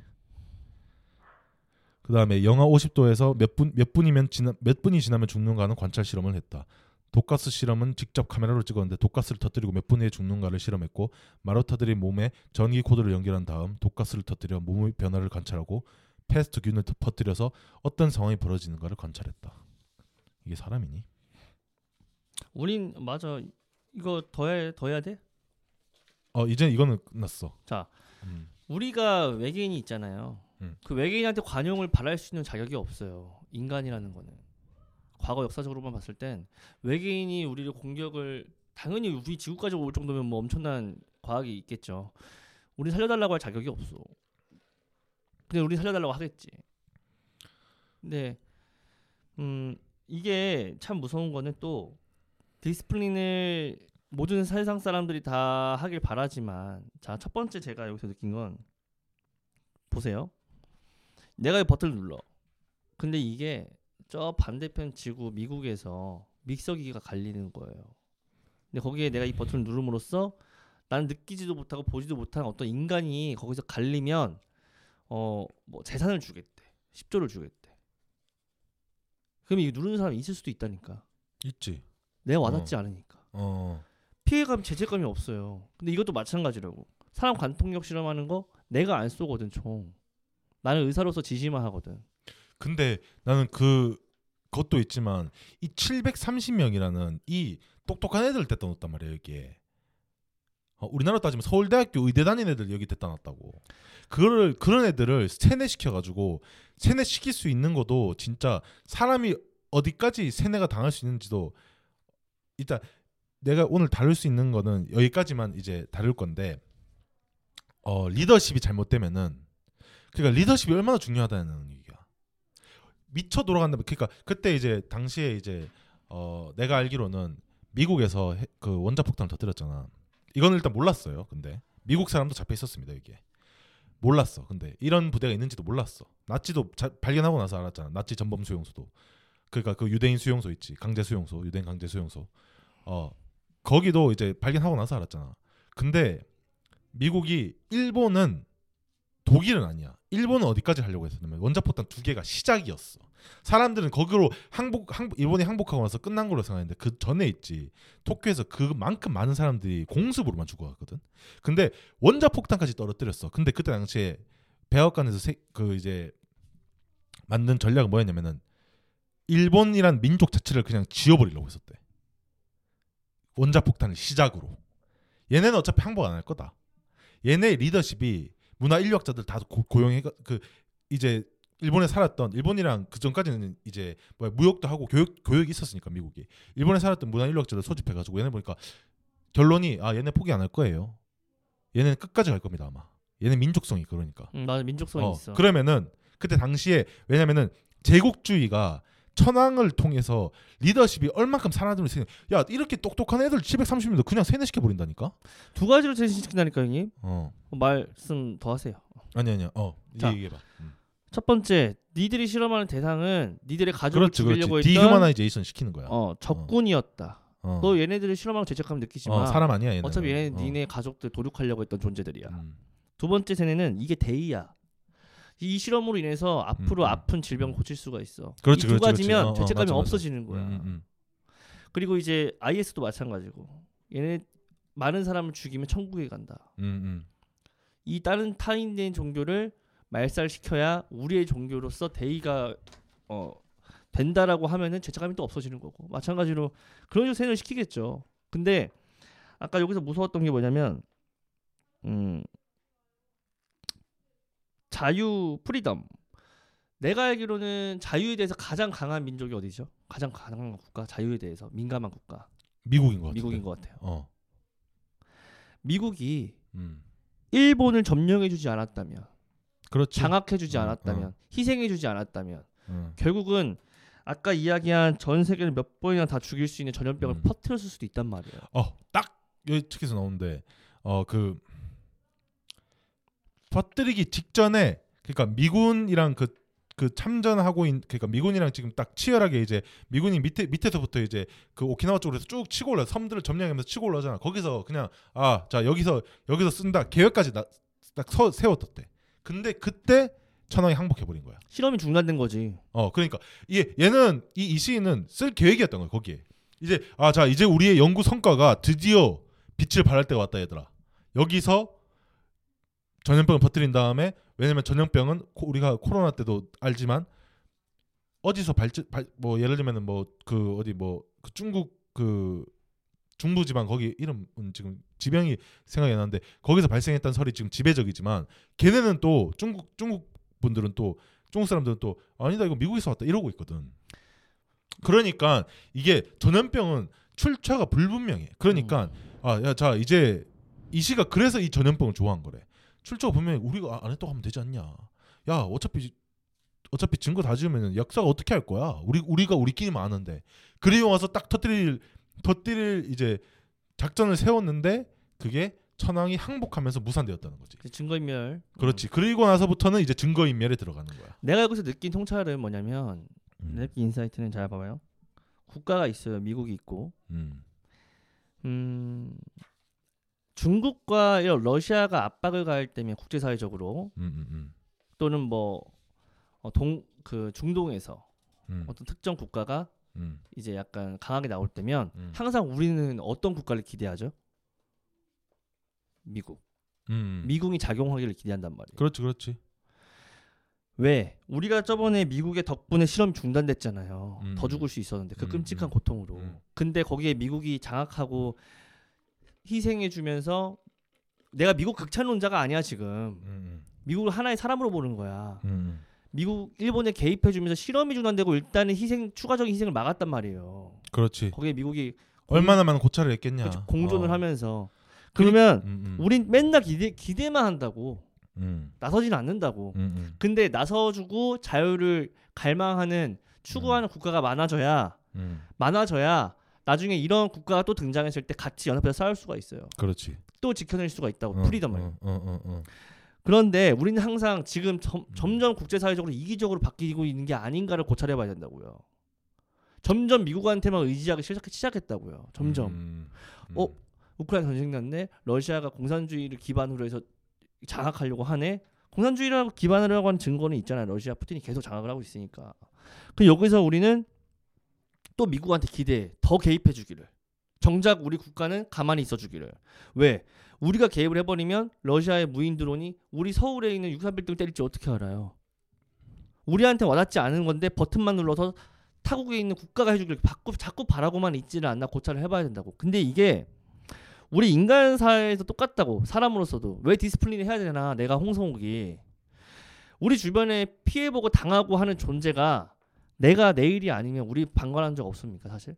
그 다음에 영하 50도에서 몇 분 몇 분이면 지나, 몇 분이 지나면 죽는가는 관찰 실험을 했다. 독가스 실험은 직접 카메라로 찍었는데 독가스를 터뜨리고 몇 분 후에 죽는가를 실험했고 마루타들이 몸에 전기 코드를 연결한 다음 독가스를 터뜨려 몸의 변화를 관찰하고 패스트균을 퍼뜨려서 어떤 상황이 벌어지는가를 관찰했다. 이게 사람이니? 우린 맞아. 이거 더 해, 더 해야 돼? 어 이제 이거는 끝났어. 자, 음. 우리가 외계인이 있잖아요. 음. 그 외계인한테 관용을 바랄 수 있는 자격이 없어요. 인간이라는 거는. 과거 역사적으로만 봤을 땐 외계인이 우리를 공격을 당연히 우리 지구까지 올 정도면 뭐 엄청난 과학이 있겠죠. 우리 살려달라고 할 자격이 없어. 근데 우리 살려달라고 하겠지. 근데 음 이게 참 무서운 거는 또 디스플린을 모든 세상 사람들이 다 하길 바라지만 자 첫 번째 제가 여기서 느낀 건 보세요. 내가 이 버튼을 눌러. 근데 이게 저 반대편 지구 미국에서 믹서기가 갈리는 거예요. 근데 거기에 내가 이 버튼을 누름으로써 나는 느끼지도 못하고 보지도 못한 어떤 인간이 거기서 갈리면 어 뭐 재산을 주겠대. 10조를 주겠대. 그럼 이거 누르는 사람이 있을 수도 있다니까. 있지. 내가 와닿지 않으니까. 어. 피해감 죄책감이 없어요. 근데 이것도 마찬가지라고. 사람 관통력 실험하는 거 내가 안 쏘거든 총. 나는 의사로서 지시만 하거든. 근데 나는 그 것도 있지만 이 730명이라는 이 똑똑한 애들 데다 놓았단 말이야 여기에. 어, 우리나라 따지면 서울대학교 의대 다닌 애들 여기 데다 놨다고. 그거를 그런 애들을 세뇌시켜 가지고 세뇌시킬 수 있는 것도 진짜 사람이 어디까지 세뇌가 당할 수 있는지도 일단 내가 오늘 다룰 수 있는 거는 여기까지만 이제 다룰 건데 어 리더십이 잘못되면은 그러니까 리더십이 얼마나 중요하다는 얘기야. 미쳐 돌아간다. 그러니까 그때 이제 당시에 이제 어 내가 알기로는 미국에서 해- 그 원자 폭탄을 터뜨렸잖아. 이거는 일단 몰랐어요. 근데 미국 사람도 잡혀 있었습니다. 이게 몰랐어. 근데 이런 부대가 있는지도 몰랐어. 나치도 자, 발견하고 나서 알았잖아. 나치 전범 수용소도. 그러니까 그 유대인 수용소 있지. 강제 수용소, 유대인 강제 수용소. 어 거기도 이제 발견하고 나서 알았잖아. 근데 미국이 일본은 독일은 아니야. 일본은 어디까지 하려고 했었냐면 원자폭탄 두 개가 시작이었어. 사람들은 거기로 항복, 항복 일본이 항복하고 나서 끝난 걸로 생각했는데 그 전에 있지 도쿄에서 그만큼 많은 사람들이 공습으로만 죽어갔거든. 근데 원자폭탄까지 떨어뜨렸어. 근데 그때 당시에 백악관에서 세, 그 이제 만든 전략은 뭐였냐면은 일본이란 민족 자체를 그냥 지워버리려고 했었대. 원자폭탄을 시작으로. 얘네는 어차피 항복 안 할 거다. 얘네 리더십이 문화 인류학자들 다 고, 고용해 그 이제 일본에 살았던 일본이랑 그 전까지는 이제 뭐 무역도 하고 교육 교육이 있었으니까 미국이 일본에 살았던 문화 인류학자들 소집해 가지고 얘네 보니까 결론이 아 얘네 포기 안 할 거예요. 얘네는 끝까지 갈 겁니다 아마. 얘네 민족성이 그러니까. 음, 나 민족성이 어, 있어. 그러면은 그때 당시에 왜냐면은 제국주의가 천황을 통해서 리더십이 얼만큼 살아남을 생. 야 이렇게 똑똑한 애들 730명도 그냥 세뇌시켜 버린다니까. 두 가지로 세뇌시킨다니까 형님. 어 어, 말씀 더 하세요. 아니 아니야. 어 자. 얘기해봐. 음. 첫 번째, 니들이 실험하는 대상은 니들의 가족을 그렇지 그렇지. 죽이려고 했던 dehumanization 시키는 거야. 어 적군이었다. 어. 너 얘네들을 실험하고 죄책감 느끼지만 어, 사람 아니야 얘네. 어차피 얘네 니네 가족들 도륙하려고 했던 존재들이야. 음. 두 번째 세뇌는 이게 대의야. 이 실험으로 인해서 앞으로 음, 음. 아픈 질병 고칠 수가 있어. 그렇지, 이 그렇지, 두 그렇지. 가지면 어, 어, 죄책감이 맞아, 맞아. 없어지는 거야. 음, 음, 그리고 이제 IS도 마찬가지고 얘네 많은 사람을 죽이면 천국에 간다. 음, 음. 이 다른 타인된 종교를 말살시켜야 우리의 종교로서 대의가 어 된다라고 하면은 죄책감이 또 없어지는 거고 마찬가지로 그런 식으로 세뇌를 시키겠죠. 근데 아까 여기서 무서웠던 게 뭐냐면 음 자유 freedom 내가 알기로는 자유에 대해서 가장 강한 민족이 어디죠? 가장 강한 국가 자유에 대해서 민감한 국가 미국인 것 같아. 미국인 것 같아요. 어. 미국이 음. 일본을 점령해주지 않았다면 그렇지. 장악해주지 어, 않았다면 희생해주지 않았다면 어. 결국은 아까 이야기한 전 세계를 몇 번이나 다 죽일 수 있는 전염병을 음. 퍼뜨렸을 수도 있단 말이에요. 어, 딱 여기 책에서 나오는데 어 그 퍼뜨리기 직전에 그러니까 미군이랑 그 그 참전하고 있 그러니까 미군이랑 지금 딱 치열하게 이제 미군이 밑에 밑에서부터 이제 그 오키나와 쪽으로 해서 쭉 치고 올라 섬들을 점령하면서 치고 올라잖아. 거기서 그냥 아 자 여기서 여기서 쓴다 계획까지 나, 딱 서, 세웠었대. 근데 그때 천황이 항복해 버린 거야. 실험이 중단된 거지. 어 그러니까 얘 얘는 이 이시인은 쓸 계획이었던 거야 거기에 이제 아 자 이제 우리의 연구 성과가 드디어 빛을 발할 때가 왔다 얘들아 여기서 전염병을 퍼뜨린 다음에 왜냐면 전염병은 코- 우리가 코로나 때도 알지만 어디서 발전 발, 뭐 예를 들면은 뭐 그 어디 뭐 그 중국 그 중부지방 거기 이름은 지금 지병이 생각이 안 나는데 거기서 발생했던 설이 지금 지배적이지만 걔네는 또 중국 중국 분들은 또 중국 사람들은 또 아니다 이거 미국에서 왔다 이러고 있거든. 그러니까 이게 전염병은 출처가 불분명해. 그러니까 아야 자 이제 이 씨가 그래서 이 전염병을 좋아한 거래. 출처가 분명히 우리가 안 했다고 하면 되지 않냐. 야 어차피 어차피 증거 다 지으면 역사가 어떻게 할 거야. 우리 우리가 우리끼리만 아는데. 그리고 와서 딱 터뜨릴 터뜨릴 이제 작전을 세웠는데 그게 천황이 항복하면서 무산되었다는 거지. 증거인멸. 그렇지. 그리고 나서부터는 이제 증거 인멸에 들어가는 거야. 내가 여기서 느낀 통찰은 뭐냐면 음. 느낀 insight는 잘 봐봐요. 국가가 있어요. 미국이 있고, 음. 음, 중국과 이런 러시아가 압박을 가할 때면 국제사회적으로 음, 음, 음. 또는 뭐동그 중동에서 음. 어떤 특정 국가가 음. 이제 약간 강하게 나올 때면 음. 항상 우리는 어떤 국가를 기대하죠? 미국. 음. 미국이 작용하기를 기대한단 말이에요. 그렇지, 그렇지. 왜? 우리가 저번에 미국의 덕분에 실험이 중단됐잖아요. 음. 더 죽을 수 있었는데 그 음, 끔찍한 음. 고통으로. 음. 근데 거기에 미국이 장악하고 희생해 주면서 내가 미국 극찬론자가 아니야 지금. 음. 미국을 하나의 사람으로 보는 거야. 음. 미국 일본에 개입해 주면서 실험이 중단되고 일단은 희생 추가적인 희생을 막았단 말이에요. 그렇지. 거기에 미국이 얼마나 많은 고찰을 했겠냐. 그치, 공존을 어. 하면서 그러면 음, 음. 우린 맨날 기대 기대만 한다고 음. 나서지는 않는다고. 음, 음. 근데 나서주고 자유를 갈망하는 추구하는 국가가 많아져야 음. 많아져야 나중에 이런 국가가 또 등장했을 때 같이 연합해서 싸울 수가 있어요. 그렇지. 또 지켜낼 수가 있다고 어, 프리덤을. 어, 어, 어, 어. 그런데 우리는 항상 지금 점, 음. 점점 국제사회적으로 이기적으로 바뀌고 있는 게 아닌가를 고찰해봐야 된다고요. 점점 미국한테만 의지하기 시작, 시작 했다고요. 점점 음. 음. 어? 우크라이나 전쟁 났네. 러시아가 공산주의를 기반으로 해서 장악하려고 하네. 공산주의라고 기반으로 하는 증거는 있잖아요. 러시아 푸틴이 계속 장악을 하고 있으니까. 그 여기서 우리는 또 미국한테 기대해 더 개입해 주기를. 정작 우리 국가는 가만히 있어 주기를. 왜? 우리가 개입을 해버리면 러시아의 무인 드론이 우리 서울에 있는 63빌딩 때릴지 어떻게 알아요? 우리한테 와닿지 않은 건데 버튼만 눌러서 타국에 있는 국가가 해주길 자꾸 자꾸 바라고만 있지는 않나 고찰을 해봐야 된다고. 근데 이게 우리 인간 사회에서 똑같다고 사람으로서도 왜 디스플레이를 해야 되나? 내가 홍성욱이 우리 주변에 피해보고 당하고 하는 존재가 내가 내일이 아니면 우리 방관한 적 없습니까 사실?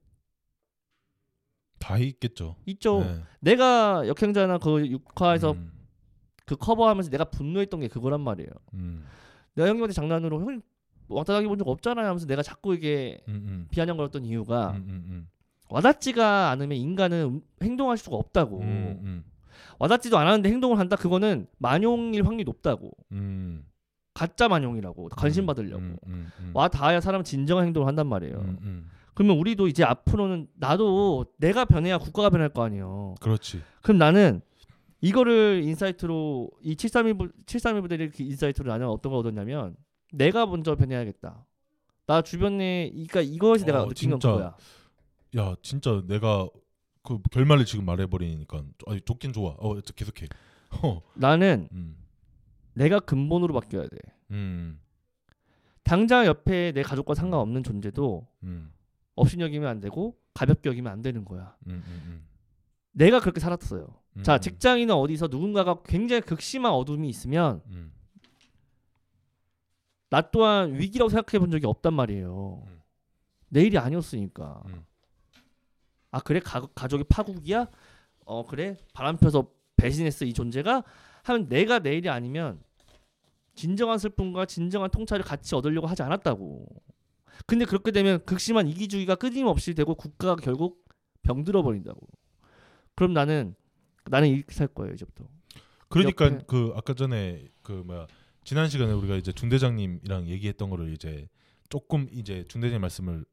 다 있겠죠. 있죠. 네. 내가 역행자나 그 6화에서 음. 그 커버하면서 내가 분노했던 게 그거란 말이에요. 음. 내가 형님한테 장난으로 형님 왔다 가기 본 적 없잖아요 하면서 내가 자꾸 이게 음. 음. 비아냥거렸던 이유가 음. 음. 와닿지가 않으면 인간은 행동할 수가 없다고. 와닿지도 않았는데 행동을 한다 그거는 만용일 확률이 높다고. 음. 가짜 만용이라고 관심 받으려고. 음. 음. 음. 와 닿아야 사람은 진정한 행동을 한단 말이에요. 음. 음. 그러면 우리도 이제 앞으로는 나도 내가 변해야 국가가 변할 거 아니에요. 그렇지. 그럼 나는 이거를 insight로 이 731부 731부들이 그 insight로 나는 어떤 걸 얻었냐면 내가 먼저 변해야겠다. 나 주변에 그러니까 이것이 내가 어, 느낀 건 진짜. 그거야. 야 진짜 내가 그 결말을 지금 말해버리니까 아니 좋긴 좋아. 어 계속해. 어, 나는 음, 내가 근본으로 바뀌어야 돼. 음, 당장 옆에 내 가족과 상관없는 존재도 음, 업신여기면 안 되고 가볍게 여기면 안 되는 거야. 음, 음, 내가 그렇게 살았어요. 음, 자, 음, 직장이나 어디서 누군가가 굉장히 극심한 어둠이 있으면 음, 나 또한 위기라고 생각해 본 적이 없단 말이에요. 음. 내 일이 아니었으니까. 음. 아 그래 가, 가족이 파국이야? 어 그래 바람 펴서 배신했어 이 존재가 하면 내가 내 일이 아니면 진정한 슬픔과 진정한 통찰을 같이 얻으려고 하지 않았다고. 근데 그렇게 되면 극심한 이기주의가 끊임없이 되고 국가가 결국 병들어 버린다고. 그럼 나는 나는 이렇게 살 거예요 이제부터. 그러니까 옆에- 그 아까 전에 그 뭐야 지난 시간에 우리가 이제 중대장님이랑 얘기했던 거를 이제 조금 이제 중대장님 말씀을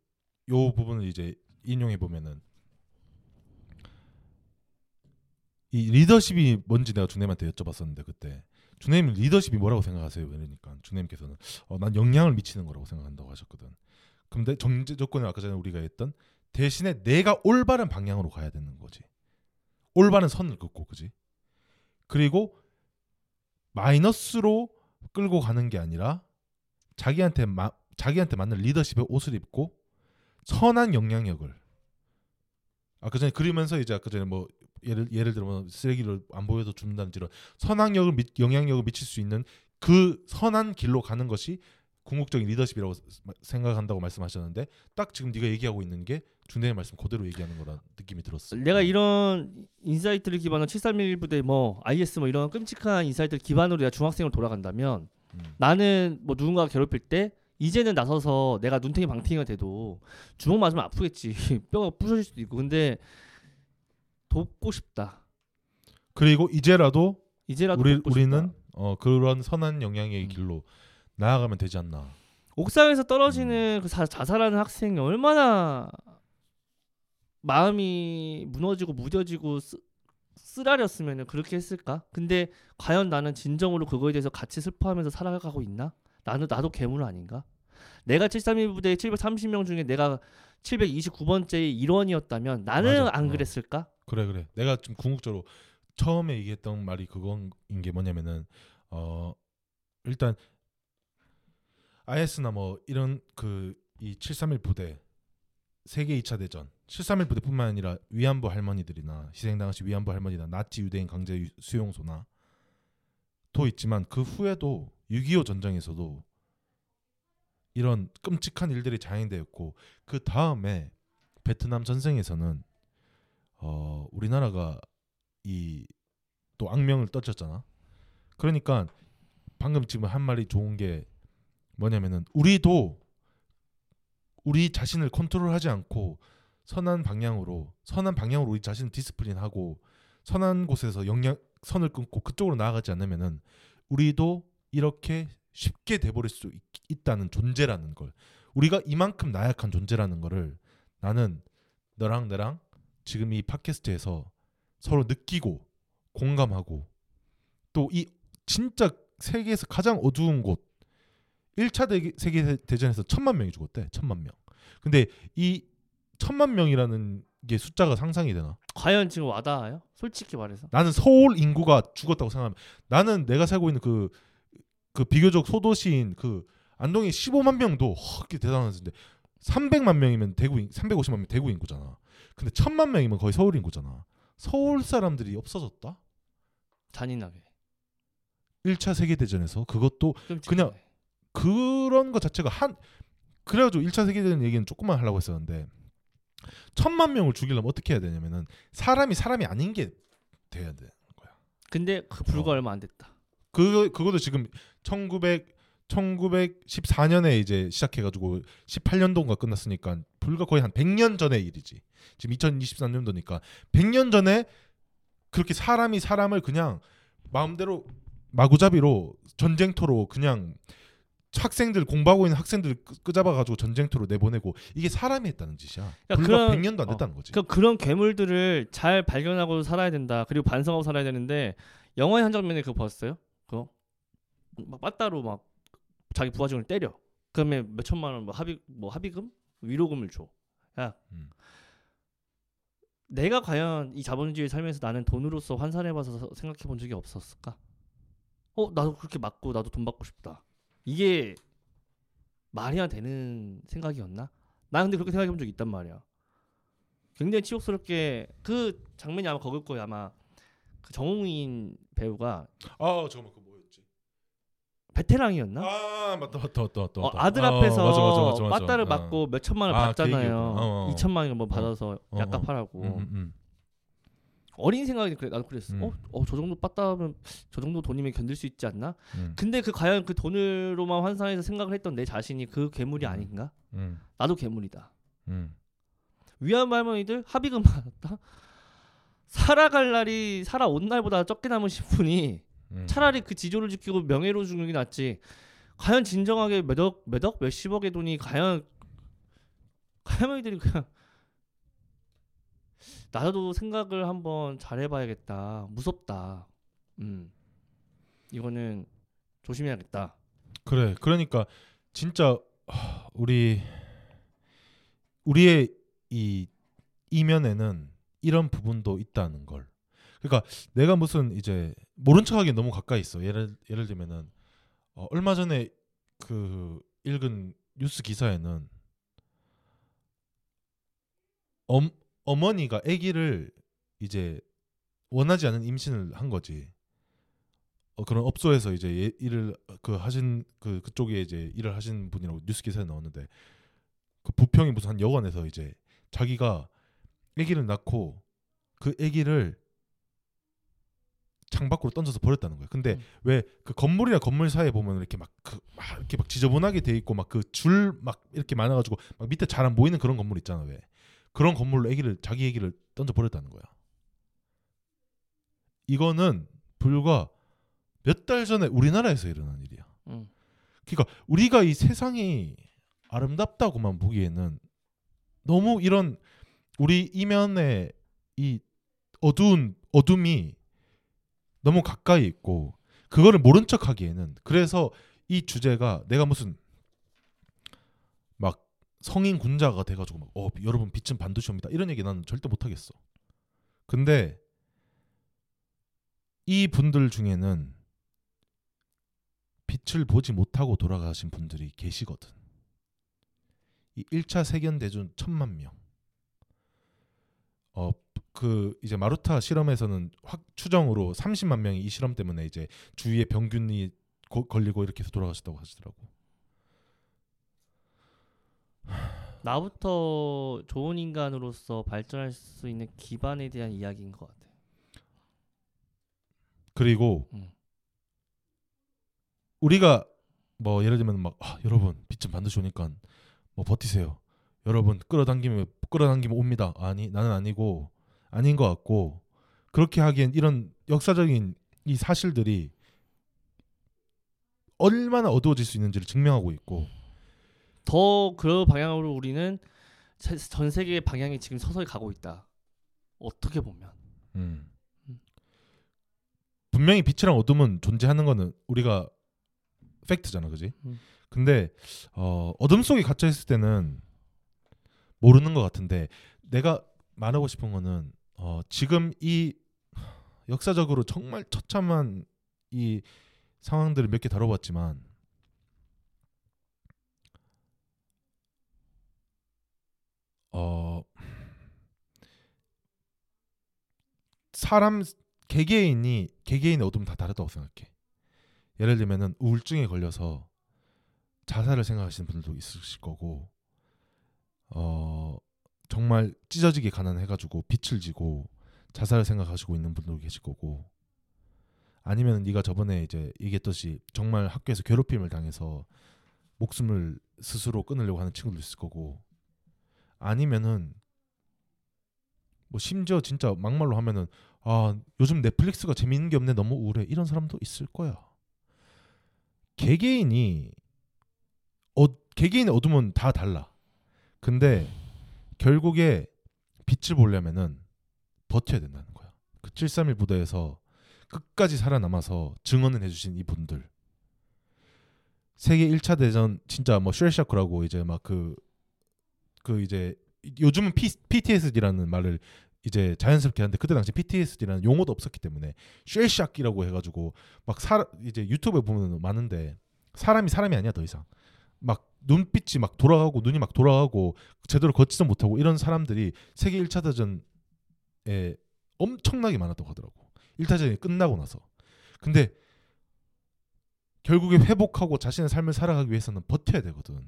요 부분을 이제 인용해 보면은 이 리더십이 뭔지 내가 중대님한테 여쭤봤었는데 그때 중대님 리더십이 뭐라고 생각하세요? 이러니까 중대님께서는 어, 난 영향을 미치는 거라고 생각한다고 하셨거든. 근데 정제 조건은 아까 전에 우리가 했던 대신에 내가 올바른 방향으로 가야 되는 거지. 올바른 선을 긋고 그지? 그리고 마이너스로 끌고 가는 게 아니라 자기한테 마, 자기한테 맞는 리더십의 옷을 입고 선한 영향력을 아까 전에 그리면서 이제 아까 전에 뭐 예를 예를 들면 쓰레기를 안 보여도 준다든지 이런 선악력을 미, 영향력을 미칠 수 있는 그 선한 길로 가는 것이 궁극적인 리더십이라고 생각한다고 말씀하셨는데 딱 지금 네가 얘기하고 있는 게 준대의 말씀 그대로 얘기하는 거라 느낌이 들었어. 내가 이런 insight를 기반으로 731 부대 뭐 IS 뭐 이런 끔찍한 insight를 기반으로 내가 중학생으로 돌아간다면 음. 나는 뭐 누군가가 괴롭힐 때 이제는 나서서 내가 눈탱이 방탱이가 돼도 주먹 맞으면 아프겠지 뼈가 부서질 수도 있고 근데 돕고 싶다 그리고 이제라도 이제라도 우리 우리는. 어 그런 선한 영향의 음. 길로 나아가면 되지 않나. 옥상에서 떨어지는 그 자, 자살하는 학생이 얼마나 마음이 무너지고 무뎌지고 쓰, 쓰라렸으면 그렇게 했을까? 근데 과연 나는 진정으로 그거에 대해서 같이 슬퍼하면서 살아가고 있나? 나는 나도 괴물 아닌가? 내가 731 부대 730명 중에 내가 729번째의 일원이었다면 나는 맞아. 안 어. 그랬을까? 그래 그래. 내가 좀 궁극적으로 처음에 얘기했던 말이 그건 게 뭐냐면은 어 일단 IS나 뭐 이런 그 이 731 부대 세계 2차 대전 731 부대뿐만 아니라 위안부 할머니들이나 희생당하신 위안부 할머니나 나치 유대인 강제 유- 수용소나 도 있지만 그 후에도 6.25 전쟁에서도 이런 끔찍한 일들이 장행되었고 그 다음에 베트남 전쟁에서는 어 우리나라가 이 또 악명을 떨쳤잖아. 그러니까 방금 지금 한 말이 좋은 게 뭐냐면은 우리도 우리 자신을 컨트롤하지 않고 선한 방향으로 선한 방향으로 우리 자신을 디스플린하고 선한 곳에서 영향 선을 끊고 그쪽으로 나아가지 않으면은 우리도 이렇게 쉽게 돼버릴 수 있, 있다는 존재라는 걸 우리가 이만큼 나약한 존재라는 거를 나는 너랑 나랑 지금 이 팟캐스트에서 서로 느끼고 공감하고 또 이 진짜 세계에서 가장 어두운 곳 1차 대, 세계 대전에서 천만 명이 죽었대. 천만 명. 근데 이 천만 명이라는 게 숫자가 상상이 되나? 과연 지금 와닿아요? 솔직히 말해서 나는 서울 인구가 죽었다고 생각하면 나는 내가 살고 있는 그, 그 비교적 소도시인 그 안동에 15만 명도 허게 대단한 수인데 300만 명이면 대구 인 350만 명 대구 인구잖아. 근데 1000만 명이면 거의 서울 인구잖아. 서울 사람들이 없어졌다? 잔인하게 1차 세계 대전에서 그것도. 그냥 그런 것 자체가 한 그래가지고 1차 세계 대전 얘기는 조금만 하려고 했었는데 천만 명을 죽이려면 어떻게 해야 되냐면은 사람이 사람이 아닌 게 돼야 돼. 근데 그 불과 어. 얼마 안 됐다 그 그것도 지금 1900 1914년에 이제 시작해가지고 18년도인가 끝났으니까 불과 거의 한 100년 전의 일이지. 지금 2023년도니까 100년 전에 그렇게 사람이 사람을 그냥 마음대로 마구잡이로 전쟁터로 그냥 학생들 공부하고 있는 학생들 끄잡아가지고 전쟁터로 내보내고 이게 사람이 했다는 짓이야. 그러니까 불과 그런- 100년도 안 어. 됐다는 거지. 그 그런 괴물들을 잘 발견하고 살아야 된다. 그리고 반성하고 살아야 되는데 영화의 한 장면에 그거 봤어요? 그거 막 빠따로 막 자기 부하직을 때려. 그러면 몇 천만 원 뭐 합의 뭐 합의금 위로금을 줘. 야, 음. 내가 과연 이 자본주의 살면서 나는 돈으로서 환산해봐서 생각해 본 적이 없었을까? 어 나도 그렇게 맞고 나도 돈 받고 싶다. 이게 말이야 되는 생각이었나? 나 근데 그렇게 생각해 본 적이 있단 말이야. 굉장히 치욕스럽게 그 장면이 아마 거길 거예요 아마 그 정웅인 배우가 아 잠깐만 그 뭐였지? 베테랑이었나? 아 맞다 맞다 맞다 맞다. 어. 아들 어, 앞에서 맞아, 맞아, 맞아, 맞아. 빠따를 어. 맞고 몇 천만 원 아, 그 받잖아요. 얘기였구나. 어, 어. 2천만 원뭐 받아서 어, 약값하라고. 음, 음, 음. 어린 생각이 그래 나도 그랬어. 음. 어, 어, 저 정도 빠따면 저 정도 돈이면 견딜 수 있지 않나? 음, 근데 그 과연 그 돈으로만 환산해서 생각을 했던 내 자신이 그 괴물이 음. 아닌가? 음, 나도 괴물이다. 음. 위안부 할머니들 합의금 받았다. 살아갈 날이 살아온 날보다 적게 남으신 분이 음. 차라리 그 지조를 지키고 명예로 죽는 게 낫지. 과연 진정하게 몇억, 몇억, 몇십억의 돈이 과연 그 할머니들이 그냥 나도 생각을 한번 잘해봐야겠다. 무섭다. 음, 이거는 조심해야겠다. 그래. 그러니까 진짜 하, 우리 우리의 이 이면에는 이런 부분도 있다는 걸. 그러니까 내가 무슨 이제 모른 척하기 너무 가까이 있어. 예를 예를 들면은 어, 얼마 전에 그 읽은 뉴스 기사에는 엄 어머니가 아기를 이제 원하지 않은 임신을 한 거지. 어, 그런 업소에서 이제 예- 일을 그 하신 그 그쪽에 이제 일을 하신 분이라고 뉴스 기사에 나오는데 그 부평이 무슨 한 여관에서 이제 자기가 아기를 낳고 그 아기를 창밖으로 던져서 버렸다는 거예요. 근데 음. 왜그 건물이나 건물 사이에 보면 이렇게 막, 그, 막 이렇게 막 지저분하게 돼 있고 막 그 줄 막 이렇게 많아가지고 막 밑에 잘 안 보이는 그런 건물 있잖아 왜 그런 건물로 아기를 자기 아기를 던져 버렸다는 거야. 이거는 불과 몇 달 전에 우리나라에서 일어난 일이야. 음. 그러니까 우리가 이 세상이 아름답다고만 보기에는 너무 이런 우리 이면에 이 어두운 어둠이 너무 가까이 있고 그거를 모른 척하기에는 그래서 이 주제가 내가 무슨 막 성인 군자가 돼가지고 막 어 여러분 빛은 반드시 옵니다 이런 얘기 나는 절대 못 하겠어. 근데 이 분들 중에는 빛을 보지 못하고 돌아가신 분들이 계시거든. 이 1차 세계 대전 천만 명. 어 그 이제 마루타 실험에서는 확 추정으로 30만 명이 이 실험 때문에 이제 주위에 병균이 고- 걸리고 이렇게 해서 돌아가셨다고 하시더라고. 나부터 좋은 인간으로서 발전할 수 있는 기반에 대한 이야기인 것 같아. 그리고 음. 우리가 뭐 예를 들면 막 아, 여러분 빛은 반드시 오니까 뭐 버티세요. 여러분 끌어당기면 끌어당기면 옵니다. 아니 나는 아니고 아닌 것 같고 그렇게 하기엔 이런 역사적인 이 사실들이 얼마나 어두워질 수 있는지를 증명하고 있고 더그 방향으로 우리는 세- 전 세계의 방향이 지금 서서히 가고 있다. 어떻게 보면. 음. 음. 분명히 빛이랑 어둠은 존재하는 거는 우리가 팩트잖아, 그지? 음. 근데 어, 어둠 속에 갇혀 있을 때는 모르는 것 같은데 내가 말하고 싶은 거는 어, 지금 이 역사적으로 정말 처참한 이 상황들을 몇 개 다뤄봤지만 어 사람 개개인이 개개인의 어둠은 다 다르다고 생각해. 예를 들면은 우울증에 걸려서 자살을 생각하시는 분들도 있으실 거고, 어 정말 찢어지게 가난해가지고 빛을 지고 자살을 생각하시고 있는 분들도 계실 거고, 아니면 네가 저번에 이제 얘기했듯이 정말 학교에서 괴롭힘을 당해서 목숨을 스스로 끊으려고 하는 친구도 있을 거고, 아니면은 뭐 심지어 진짜 막말로 하면은 아 요즘 넷플릭스가 재밌는 게 없네 너무 우울해 이런 사람도 있을 거야. 개개인이 어 개개인의 어둠은 다 달라. 근데 결국에 빛을 보려면은 버텨야 된다는 거야. 그 731 부대에서 끝까지 살아남아서 증언을 해주신 이분들. 세계 1차 대전 진짜 뭐 쉘샤크라고 이제 막 그그 이제 요즘은 P, PTSD라는 말을 이제 자연스럽게 하는데 그때 당시 PTSD라는 용어도 없었기 때문에 쉘샥이라고 해가지고 막 사, 이제 유튜브에 보면 많은데 사람이 사람이 아니야 더 이상 막 눈빛이 막 돌아가고 눈이 막 돌아가고 제대로 걷지도 못하고 이런 사람들이 세계 1차 대전에 엄청나게 많았다고 하더라고 1차 대전이 끝나고 나서 근데 결국에 회복하고 자신의 삶을 살아가기 위해서는 버텨야 되거든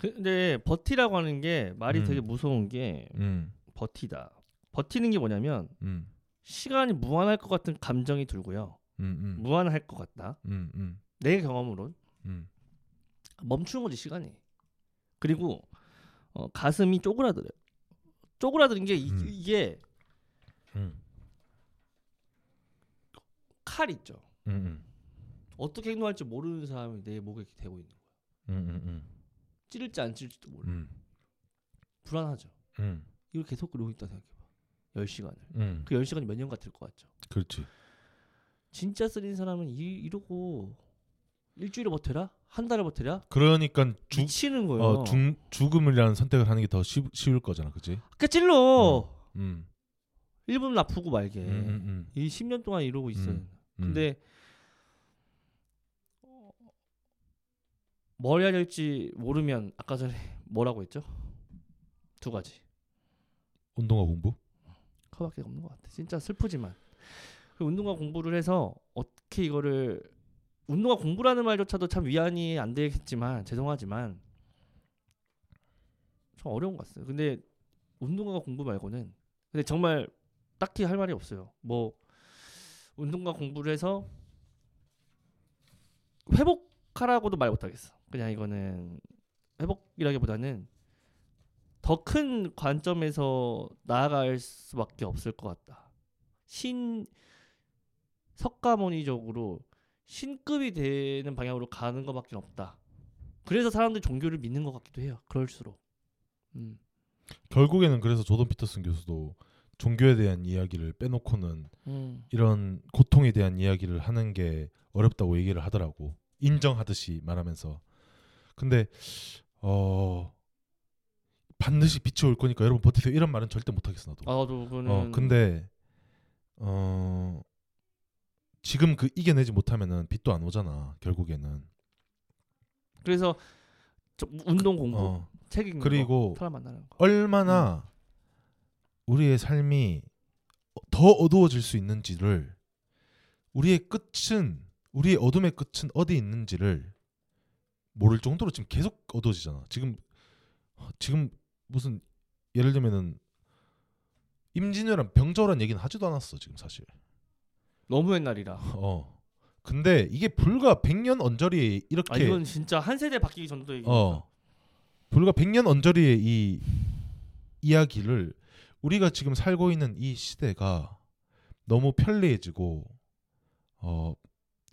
근데 버티라고 하는 게 말이 음. 되게 무서운 게 음, 버티다. 버티는 게 뭐냐면 음, 시간이 무한할 것 같은 감정이 들고요. 음, 음, 무한할 것 같다. 음, 음, 내 경험으론 음. 멈추는 거지 시간이. 그리고 어, 가슴이 쪼그라들어요. 쪼그라드는 게 이, 음. 이게 음, 칼 있죠. 음, 음, 어떻게 행동할지 모르는 사람이 내 목에 이렇게 대고 있는 거야. 음, 음, 음, 찌를지 안 찌를지도 몰라. 음, 불안하죠. 음, 이걸 계속 그러고 있다 생각해봐. 10시간을. 음. 그 10시간이 몇 년 같을 것 같죠. 그렇지. 진짜 쓰린 사람은 이, 이러고 일주일을 버텨라? 한 달을 버텨라? 그러니까 죽, 미치는 거예요. 어, 죽, 죽음이라는 선택을 하는 게 더 쉬울 거잖아, 그지? 그러니까 찔러. 음, 1분 아프고 말게. 음, 음, 음, 이 10년 동안 이러고 있어요. 음. 음. 근데 어, 뭘 해야 될지 모르면 아까 전에 뭐라고 했죠? 두 가지. 운동과 공부? 그거밖에 없는 것 같아. 진짜 슬프지만 그 운동과 공부를 해서 어떻게 이거를 운동과 공부라는 말조차도 참 위안이 안 되겠지만 죄송하지만 좀 어려운 것 같아요. 근데 운동과 공부 말고는 근데 정말 딱히 할 말이 없어요. 뭐 운동과 공부를 해서 회복하라고도 말 못하겠어. 그냥 이거는 회복이라기보다는 더 큰 관점에서 나아갈 수밖에 없을 것 같다. 신 석가모니적으로 신급이 되는 방향으로 가는 것밖에 없다. 그래서 사람들이 종교를 믿는 것 같기도 해요. 그럴수록. 음. 결국에는 그래서 조던 피터슨 교수도 종교에 대한 이야기를 빼놓고는 음. 이런 고통에 대한 이야기를 하는 게 어렵다고 얘기를 하더라고. 인정하듯이 말하면서. 근데 어 반드시 빛이 올 거니까 여러분 버티세요. 이런 말은 절대 못 하겠어 나도. 아, 나도 그거는 어 근데 어 지금 그 이겨내지 못하면은 빛도 안 오잖아. 결국에는. 그래서 저 운동 공부, 어 책 읽는 그리고 거, 사람 만나는 거. 얼마나 우리의 삶이 더 어두워질 수 있는지를 우리의 끝은 우리의 어둠의 끝은 어디 있는지를 모를 정도로 지금 계속 어두워지잖아. 지금 지금 무슨 예를 들면은 임진왜란 병자호란 얘기는 하지도 않았어 지금 사실. 너무 옛날이라. 어. 근데 이게 불과 100년 언저리에 아 이렇게 이건 진짜 한 세대 바뀌기 전도 얘기니까. 어. 불과 100년 언저리의 이 이야기를 우리가 지금 살고 있는 이 시대가 너무 편리해지고 어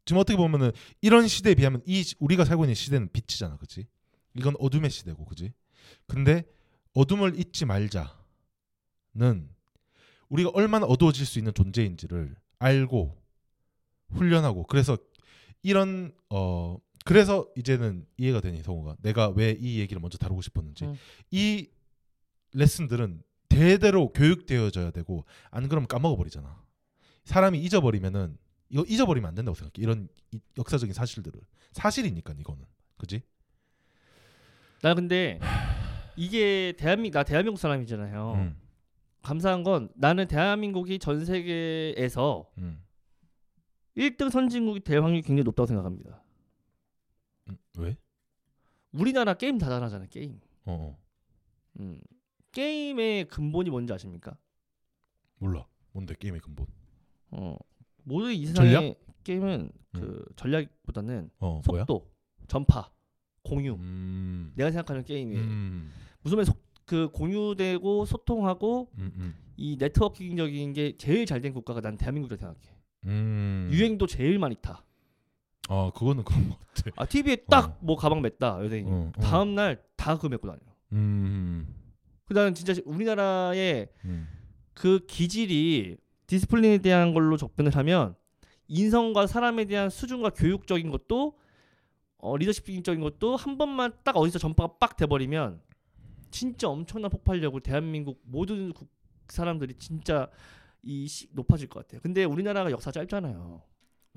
지금 어떻게 보면은 이런 시대에 비하면 이 시- 우리가 살고 있는 시대는 빛이잖아. 그지 이건 어둠의 시대고. 그지 근데 어둠을 잊지 말자는 우리가 얼마나 어두워질 수 있는 존재인지를 알고 훈련하고. 그래서 이런 어 그래서 이제는 이해가 되니 성우가. 내가 왜 이 얘기를 먼저 다루고 싶었는지. 음. 이 레슨들은 대대로 교육되어져야 되고 안 그러면 까먹어 버리잖아. 사람이 잊어버리면은 이거 잊어버리면 안 된다고 생각해. 이런 이- 역사적인 사실들을. 사실이니까 이거는. 그지? 나 근데 이게 대한민국 나 대한민국 사람이잖아요. 음, 감사한 건 나는 대한민국이 전 세계에서 음, 1등 선진국이 될 확률이 굉장히 높다고 생각합니다. 음. 왜? 우리나라 게임 다 잘하잖아 게임. 어, 어 음. 게임의 근본이 뭔지 아십니까? 몰라 뭔데 게임의 근본 어. 모든 이 세상의 전략? 게임은 그 전략보다는 어 뭐야 속도, 전파, 공유. 음, 내가 생각하는 게임이에요. 음, 무슨 속, 그 공유되고 소통하고 음, 음, 이 네트워킹적인 게 제일 잘 된 국가가 난 대한민국이라고 생각해. 음. 유행도 제일 많이 타. 아 그거는 그런 것 같아 아 TV에 딱 뭐 가방 맸다 연예인이. 어, 어. 다음 날 다 그거 메고 다녀. 음, 그다음 진짜 우리나라의 음, 그 기질이 discipline에 대한 걸로 접근을 하면 인성과 사람에 대한 수준과 교육적인 것도 어, 리더십적인 것도 한 번만 딱 어디서 전파가 빡 돼버리면 진짜 엄청난 폭발력을 대한민국 모든 국, 사람들이 진짜 이 시, 높아질 것 같아요. 근데 우리나라가 역사 짧잖아요.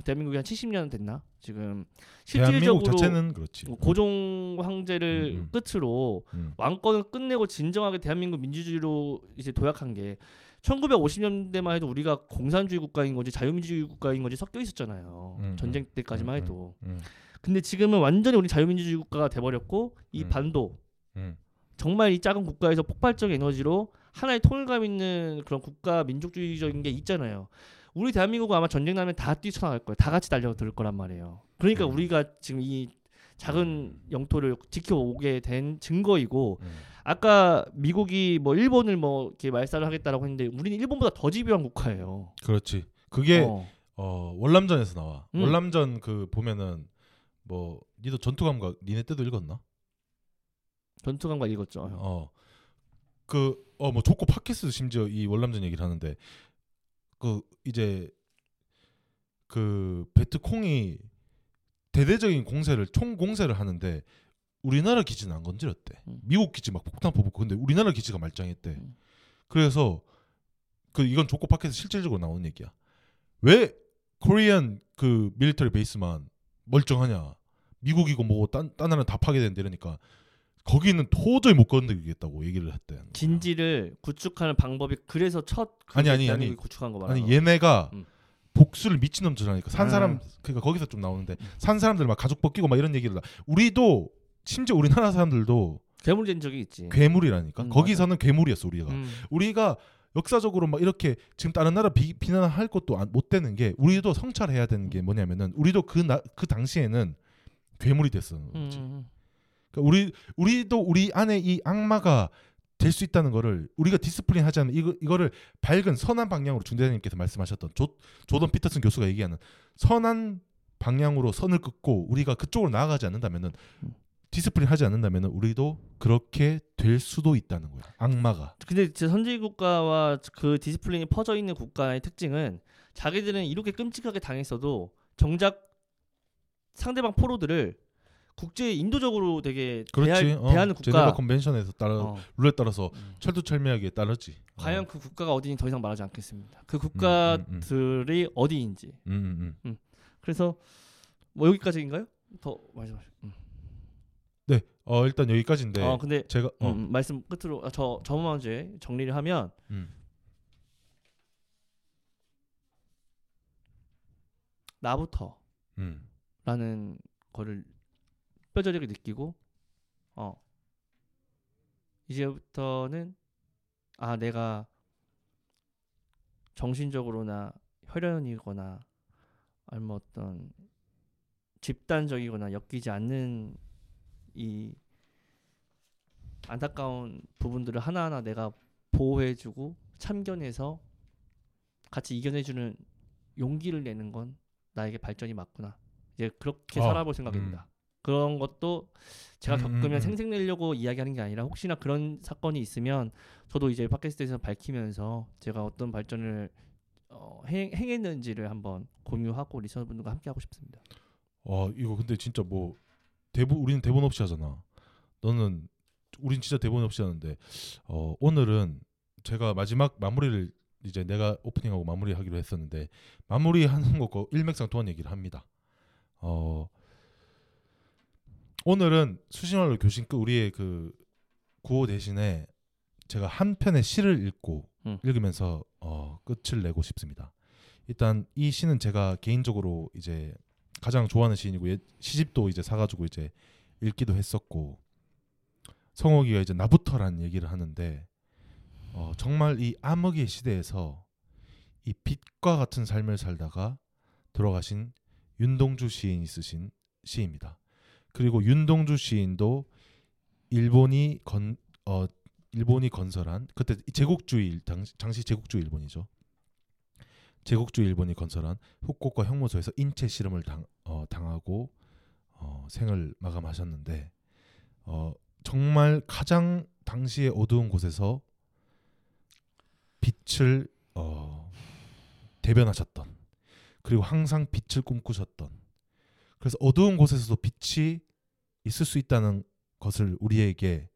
대한민국이 한 70년 됐나? 지금 실질적으로 자체는 그렇지. 고종 황제를 음, 음. 끝으로 음. 왕권을 끝내고 진정하게 대한민국 민주주의로 이제 도약한 게 1950년대만 해도 우리가 공산주의 국가인 건지 자유민주주의 국가인 건지 섞여 있었잖아요. 음, 전쟁 음, 때까지만 음, 해도. 음, 근데 지금은 완전히 우리 자유민주주의 국가가 돼버렸고 이 음. 반도 음. 정말 이 작은 국가에서 폭발적 에너지로 하나의 통일감 있는 그런 국가 민족주의적인 게 있잖아요. 우리 대한민국은 아마 전쟁 나면 다 뛰쳐나갈 거예요. 다 같이 달려들 거란 말이에요. 그러니까 음. 우리가 지금 이 작은 영토를 지켜오게 된 증거이고 음. 아까 미국이 뭐 일본을 뭐 이렇게 말살을 하겠다라고 했는데 우리는 일본보다 더 집요한 국가예요. 그렇지. 그게 어. 어, 월남전에서 나와. 음. 월남전 그 보면은 뭐 니도 전투 감각 니네 때도 읽었나? 전투감과 읽었죠. 어. 그 어 뭐 조코 팟캐스트 심지어 이 월남전 얘기를 하는데 그 이제 그 베트콩이 대대적인 공세를 총 공세를 하는데 우리나라 기지는 안 건드렸대. 음. 미국 기지 막 폭탄 퍼붓고 근데 우리나라 기지가 말짱했대. 음. 그래서 그 이건 조코 팟캐스트 실질적으로 나오는 얘기야. 왜 코리안 그 밀리터리 베이스만 멀쩡하냐? 미국이고 뭐고 딴, 딴 나라는 다 파괴된다 이러니까 거기는 도저히 못 건드리겠다고 얘기를 했대. 진지를 구축하는 방법이 그래서 첫 아니, 아니, 아니. 구축한 거 말이야. 아니 얘네가 음. 복수를 미친놈처럼 하니까 산 아. 사람 그러니까 거기서 좀 나오는데 음. 산 사람들 막 가족 벗기고 막 이런 얘기를 나- 우리도 심지어 우리나라 사람들도 괴물 된 적이 있지. 괴물이라니까 음, 거기서는 괴물이었어 우리가 음. 우리가 역사적으로 막 이렇게 지금 다른 나라 비, 비난할 것도 안- 못 되는 게 우리도 성찰해야 되는 게 뭐냐면은 우리도 그나그 당시에는 괴물이 됐었는 거지. 음. 그러니까 우리 우리도 우리 안에 이 악마가 될 수 있다는 거를 우리가 discipline 하지 않는 이거 이거를 밝은 선한 방향으로 중대장님께서 말씀하셨던 조 조던 피터슨 교수가 얘기하는 선한 방향으로 선을 긋고 우리가 그쪽으로 나아가지 않는다면은 음. discipline 하지 않는다면은 우리도 그렇게 될 수도 있다는 거야. 악마가. 근데 선진 국가와 그 discipline이 퍼져 있는 국가의 특징은 자기들은 이렇게 끔찍하게 당했어도 정작 상대방 포로들을 국제 인도적으로 되게 그렇지. 대할, 어, 대하는 제네바 국가. convention에서 따라 어, 룰에 따라서 음. 철두철미하게 따르지. 어. 과연 그 국가가 어디인지 더 이상 말하지 않겠습니다. 그 음, 국가들이 어디인지. 음, 음, 음. 그래서 뭐 여기까지인가요? 더 말씀하세요. 음. 네. 어 일단 여기까지인데 어 근데 제가 어, 음, 말씀 끝으로 아, 저 저번 문제 정리를 하면 음. 나부터라는 음. 거를 뼈저리게 느끼고 어 이제부터는 아 내가 정신적으로나 혈연이거나 아니면 어떤 집단적이거나 엮이지 않는 이 안타까운 부분들을 하나하나 내가 보호해주고 참견해서 같이 이겨내주는 용기를 내는 건 나에게 발전이 맞구나. 이제 그렇게 어, 살아볼 생각입니다. 그런 것도 제가 음, 음, 겪으면 음. 생색내려고 이야기하는 게 아니라 혹시나 그런 사건이 있으면 저도 이제 팟캐스트에서 밝히면서 제가 어떤 발전을 어, 행, 행했는지를 한번 공유하고 리서너분들과 함께 하고 싶습니다. 어 이거 근데 진짜 뭐 대본 우리는 대본 없이 하잖아. 너는 우린 진짜 대본 없이 하는데 어 오늘은 제가 마지막 마무리를 이제 내가 오프닝하고 마무리하기로 했었는데 마무리하는 거고 일맥상통한 얘기를 합니다. 어 오늘은 수신말로 교신 끝 우리의 그 구호 대신에 제가 한 편의 시를 읽고 음. 읽으면서 어 끝을 내고 싶습니다. 일단 이 시는 제가 개인적으로 이제 가장 좋아하는 시인이고 예- 시집도 이제 사가지고 이제 읽기도 했었고 성옥이가 이제 나부터라는 얘기를 하는데 어, 정말 이 암흑의 시대에서 이 빛과 같은 삶을 살다가 돌아가신 윤동주 시인이 쓰신 시입니다. 그리고 윤동주 시인도 일본이 건 어, 일본이 건설한 그때 제국주의 당시, 당시 제국주의 일본이죠. 제국주의 일본이 건설한 후쿠오카 형무소에서 인체 실험을 당, 어, 당하고 어, 생을 마감하셨는데 어, 정말 가장 당시의 어두운 곳에서 빛을 어, 대변하셨던 그리고 항상 빛을 꿈꾸셨던 그래서 어두운 곳에서도 빛이 있을 수 있다는 것을 우리에게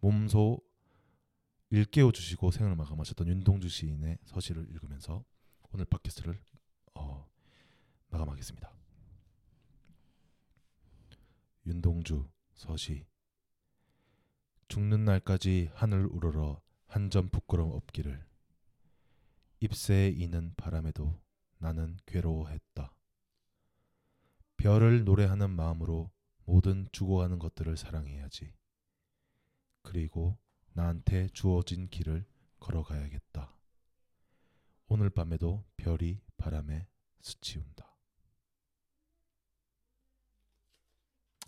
몸소 일깨워 주시고 생을 마감하셨던 윤동주 시인의 서시를 읽으면서 오늘 팟캐스트를 어, 마감하겠습니다. 윤동주 서시 죽는 날까지 하늘 우러러 한 점 부끄럼 없기를 잎새에 이는 바람에도 나는 괴로워했다. 별을 노래하는 마음으로 모든 죽어가는 것들을 사랑해야지. 그리고 나한테 주어진 길을 걸어가야겠다. 오늘 밤에도 별이 바람에 스치운다.